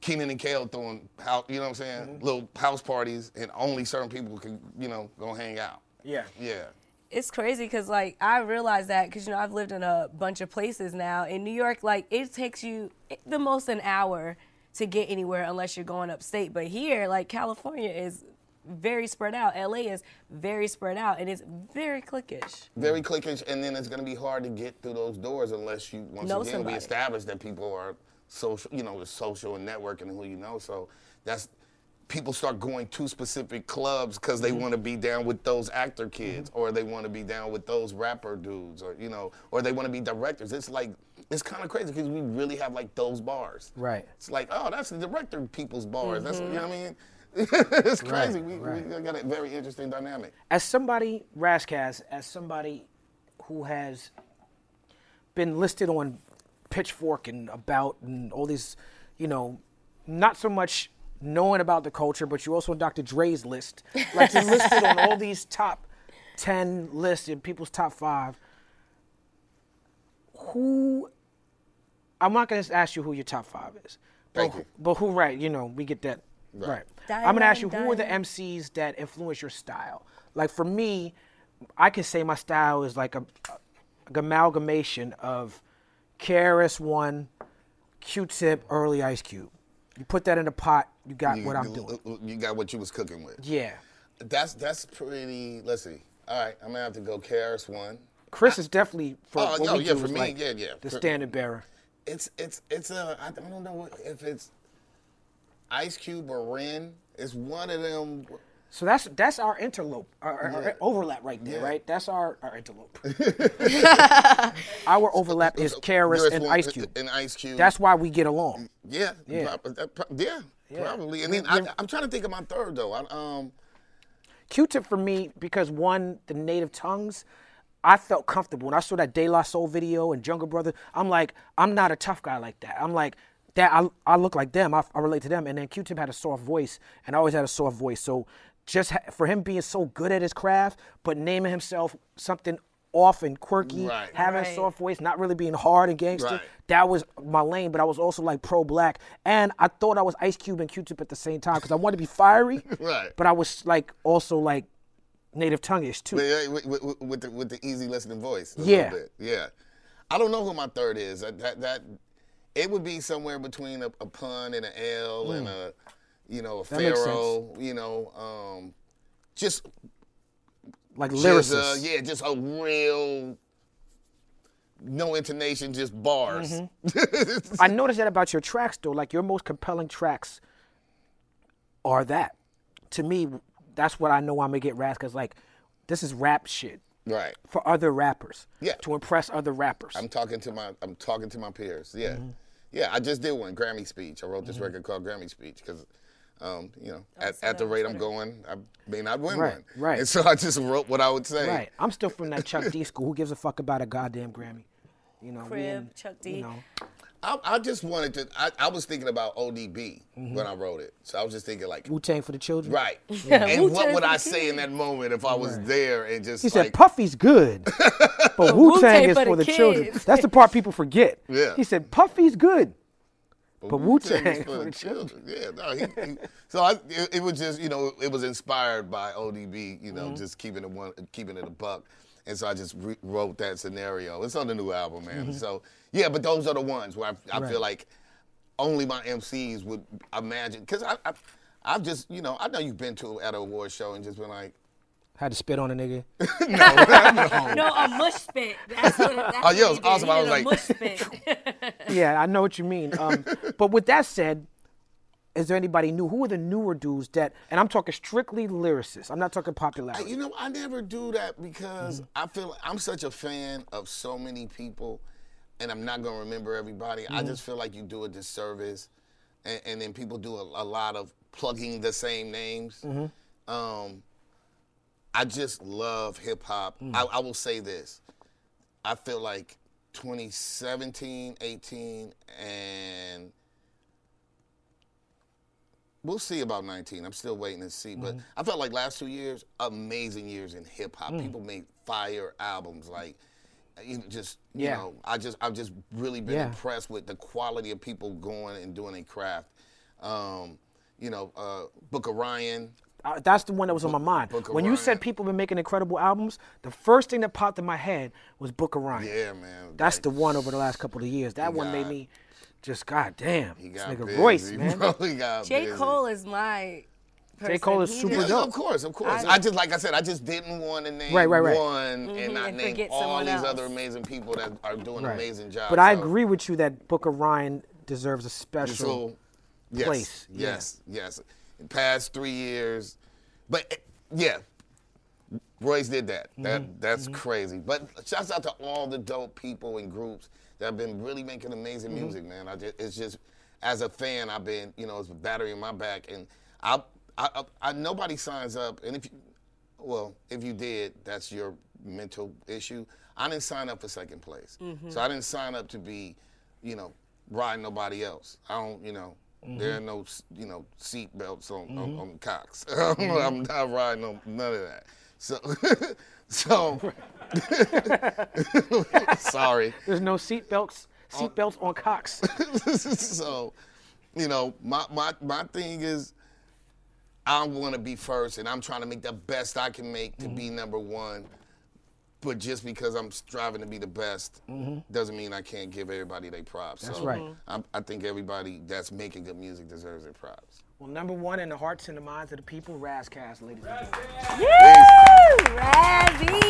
Speaker 4: Kenan and Kel throwing house, you know what I'm saying? Mm-hmm. Little house parties and only certain people could you know go hang out.
Speaker 1: Yeah.
Speaker 4: Yeah.
Speaker 3: It's crazy because like I realize that because you know I've lived in a bunch of places now in New York. Like it takes you eh, the most an hour to get anywhere unless you're going upstate. But here, like California is very spread out. LA is very spread out, and it's very cliquish.
Speaker 4: very cliquish, and then it's going to be hard to get through those doors unless you once
Speaker 3: Know
Speaker 4: again
Speaker 3: somebody.
Speaker 4: we establish that people are social, you know, the social and networking and who you know. So that's people start going to specific clubs because
Speaker 3: Mm-hmm.
Speaker 4: they want to be down with those actor kids, or they want to be down with those rapper dudes, or you know, or they want to be directors. It's like it's kind of crazy because we really have like those bars.
Speaker 1: Right.
Speaker 4: It's like, oh, that's the director people's bars. That's
Speaker 3: Mm-hmm.
Speaker 4: you know what I mean. it's crazy. we,
Speaker 1: right.
Speaker 4: we got a very interesting dynamic.
Speaker 1: as somebody, Ras Kass, as somebody who has been listed on Pitchfork and About and all these, you know, not so much knowing about the culture, but you're also on Dr. Dre's list. Like you're listed on all these top ten lists and people's top five. Who? I'm not gonna ask you who your top five is. But,
Speaker 4: Thank you.
Speaker 1: But who? Right? You know, we get that. Right.
Speaker 4: Right.
Speaker 1: I'm gonna ask you
Speaker 3: Diamond,
Speaker 1: who are the. MCs that influence your style. Like for me, I can say my style is like a, a amalgamation of KRS One, Q-Tip, early Ice Cube. You put that in a pot, you got what I'm
Speaker 4: you,
Speaker 1: doing.
Speaker 4: You got what you was cooking with.
Speaker 1: Yeah.
Speaker 4: That's that's pretty. Let's see. All right, I'm gonna have to go. KRS-One.
Speaker 1: Chris is definitely for
Speaker 4: Oh, no, yeah, for me,
Speaker 1: like
Speaker 4: yeah, yeah.
Speaker 1: the
Speaker 4: For-
Speaker 1: standard bearer.
Speaker 4: It's it's it's a. I don't know if it's Ice Cube or Ren. It's one of them.
Speaker 1: So that's that's our interlope, our, our- our overlap right there,
Speaker 4: Yeah.
Speaker 1: right? That's our, our interlope. our overlap is
Speaker 4: There's
Speaker 1: and Ice Cube.
Speaker 4: And Ice Cube.
Speaker 1: That's why we get along.
Speaker 4: yeah,
Speaker 1: Yeah.
Speaker 4: yeah, probably. And then I, I'm trying to think of my third though. I, um,
Speaker 1: Q-Tip for me because one, the native tongues, I felt comfortable when I saw that De La Soul video and Jungle Brother. I'm like, I'm not a tough guy like that. I'm like that. I, I look like them. I, I relate to them. And then Q-Tip had a soft voice, and I always had a soft voice. So just ha- for him being so good at his craft, but naming himself something off and quirky,
Speaker 4: Right.
Speaker 1: having a
Speaker 3: Right.
Speaker 1: soft voice, not really being hard and gangster.
Speaker 4: Right.
Speaker 1: That was my lane, but I was also like pro black, and I thought I was Ice Cube and Q-Tip at the same time because I wanted to be fiery,
Speaker 4: Right.
Speaker 1: But I was like also like native tongueish too.
Speaker 4: with, with, with, with the with the easy listening voice. A
Speaker 1: Yeah.
Speaker 4: Little bit. Yeah. I don't know who my third is. That that, that it would be somewhere between a, a pun and an L and mm. a you know a.
Speaker 1: That
Speaker 4: Pharoahe. You know, um, just
Speaker 1: like lyricist.
Speaker 4: uh, yeah, just a real. No intonation, just bars.
Speaker 1: Mm-hmm. I noticed that about your tracks though. Like your most compelling tracks are that. To me, that's what I know I'm gonna get rap because like this is rap shit
Speaker 4: right.
Speaker 1: for other rappers.
Speaker 4: Yeah.
Speaker 1: To impress other rappers.
Speaker 4: I'm talking to my I'm talking to my peers. Yeah,
Speaker 1: Mm-hmm.
Speaker 4: yeah. I just did one Grammy speech. I wrote this record called Grammy Speech because, um, you know, at, at the rate I'm going, I may not win
Speaker 1: Right,
Speaker 4: one.
Speaker 1: right.
Speaker 4: And so I just wrote what I would say.
Speaker 1: right. I'm still from that Chuck D school. Who gives a fuck about a goddamn Grammy? You know, we
Speaker 3: Crib,
Speaker 1: in-
Speaker 3: Chuck D.
Speaker 1: You know,
Speaker 4: I, I just wanted to. I, I was thinking about ODB
Speaker 1: Mm-hmm.
Speaker 4: when I wrote it, so I was just thinking like,
Speaker 1: Wu Tang for the children.
Speaker 4: right. And what
Speaker 3: Wu-Tang
Speaker 4: would I say in that moment if I was there and just
Speaker 1: He
Speaker 4: like,
Speaker 1: said Puffy's good, but Wu Tang is
Speaker 3: for
Speaker 1: for
Speaker 3: the
Speaker 1: the children. That's the part people forget.
Speaker 4: Yeah.
Speaker 1: He said Puffy's good. But
Speaker 4: Wu-Tang is
Speaker 1: for the children.
Speaker 4: Yeah, no, he, he, so I, it, it was just, you know, it was inspired by ODB, you
Speaker 1: Mm-hmm.
Speaker 4: know, just keeping it one, keeping it a buck, and so I just re- wrote that scenario. It's on the new album, man. So yeah, but those are the ones where I, I
Speaker 1: Mm-hmm. Right.
Speaker 4: feel like only my MCs would imagine, because I, I, I've just, you know, I know you've been to at an award show and just been like,
Speaker 1: Had to spit on a nigga.
Speaker 3: No, no, a mush spit. That's what, that's
Speaker 4: Oh, yeah, it was awesome. I
Speaker 3: did
Speaker 4: was like-
Speaker 3: mush spit.
Speaker 1: yeah, I know what you mean. Um, but with that said, is there anybody new? Who are the newer dudes that? And I'm talking strictly lyricists. I'm not talking
Speaker 4: I-
Speaker 1: popularity.
Speaker 4: You know, I never do that because
Speaker 1: Mm-hmm.
Speaker 4: I feel I'm such a fan of so many people, and I'm not gonna remember everybody. I
Speaker 1: Mm-hmm.
Speaker 4: just feel like you do a disservice, and, and then people do a, a lot of plugging the same names.
Speaker 1: Mm-hmm.
Speaker 4: Um, I just love hip hop.
Speaker 1: Mm.
Speaker 4: I, I will say this: I feel like 2017, 18, and We'll see about 19. I'm still waiting to see. But I felt like last two years, amazing years in hip hop. People made fire albums. Like, you know, just, you
Speaker 1: Yeah.
Speaker 4: know, I just, I've just really been
Speaker 1: Yeah.
Speaker 4: impressed with the quality of people going and doing a craft. Um, you know, uh, Book of Ryan.
Speaker 1: Uh, that's the one that was on my mind.
Speaker 4: Book of
Speaker 1: When you
Speaker 4: Ryan.
Speaker 1: said people been making incredible albums, the first thing that popped in my head was Book of Ryan.
Speaker 4: Yeah, man.
Speaker 1: That's
Speaker 4: like,
Speaker 1: the one over the last couple of years. That
Speaker 4: He
Speaker 1: one made me just, god damn,
Speaker 4: He
Speaker 1: this nigga
Speaker 4: busy,
Speaker 1: Royce, man.
Speaker 4: bro. He got
Speaker 3: J.
Speaker 4: busy.
Speaker 3: Cole is my. Person.
Speaker 1: Cole is
Speaker 3: He
Speaker 1: super
Speaker 4: Yeah,
Speaker 1: dope.
Speaker 4: of course, of course.
Speaker 3: I-
Speaker 4: I, just like I said, I just didn't want to name
Speaker 1: Right, right, right.
Speaker 4: one and
Speaker 3: Mhm,
Speaker 4: not
Speaker 3: and
Speaker 4: name all these
Speaker 3: else.
Speaker 4: other amazing people that are doing
Speaker 1: Right.
Speaker 4: amazing jobs.
Speaker 1: But I
Speaker 4: So,
Speaker 1: agree with you that Book of Ryan deserves a
Speaker 4: So,
Speaker 1: special.
Speaker 4: yes,
Speaker 1: place, yeah.
Speaker 4: Yes, Past three years, but eh, yeah, Royce did that.
Speaker 1: Mm-hmm.
Speaker 4: That that's crazy. But shouts out to all the dope people and groups that have been really making amazing
Speaker 1: Mm-hmm.
Speaker 4: music, man. I just, it's just as a fan, I've been you know it's a battery in my back, and I, I, I, I nobody signs up, and if you, well, if you did, that's your mental issue. I didn't sign up for second place,
Speaker 1: Mm-hmm.
Speaker 4: so I didn't sign up to be, you know, riding nobody else. I don't, you know, Mm-hmm. There are no, you know, seat belts on, on, mm-hmm. on cocks. I'm mm-hmm. not riding on none of that. So, so, sorry.
Speaker 1: There's no seat belts. Oh. Seat belts on cocks.
Speaker 4: so, you know, my, my, my thing is I want to be first and I'm trying to make the best I can make to be number one. But just because I'm striving to be the best mm-hmm. doesn't mean I can't give everybody their props.
Speaker 1: That's
Speaker 4: so
Speaker 1: right. I'm,
Speaker 4: i think everybody that's making good music deserves their props.
Speaker 1: Well, number one in the hearts and the minds of the people, Ras Kass, ladies and gentlemen.
Speaker 4: Razzie!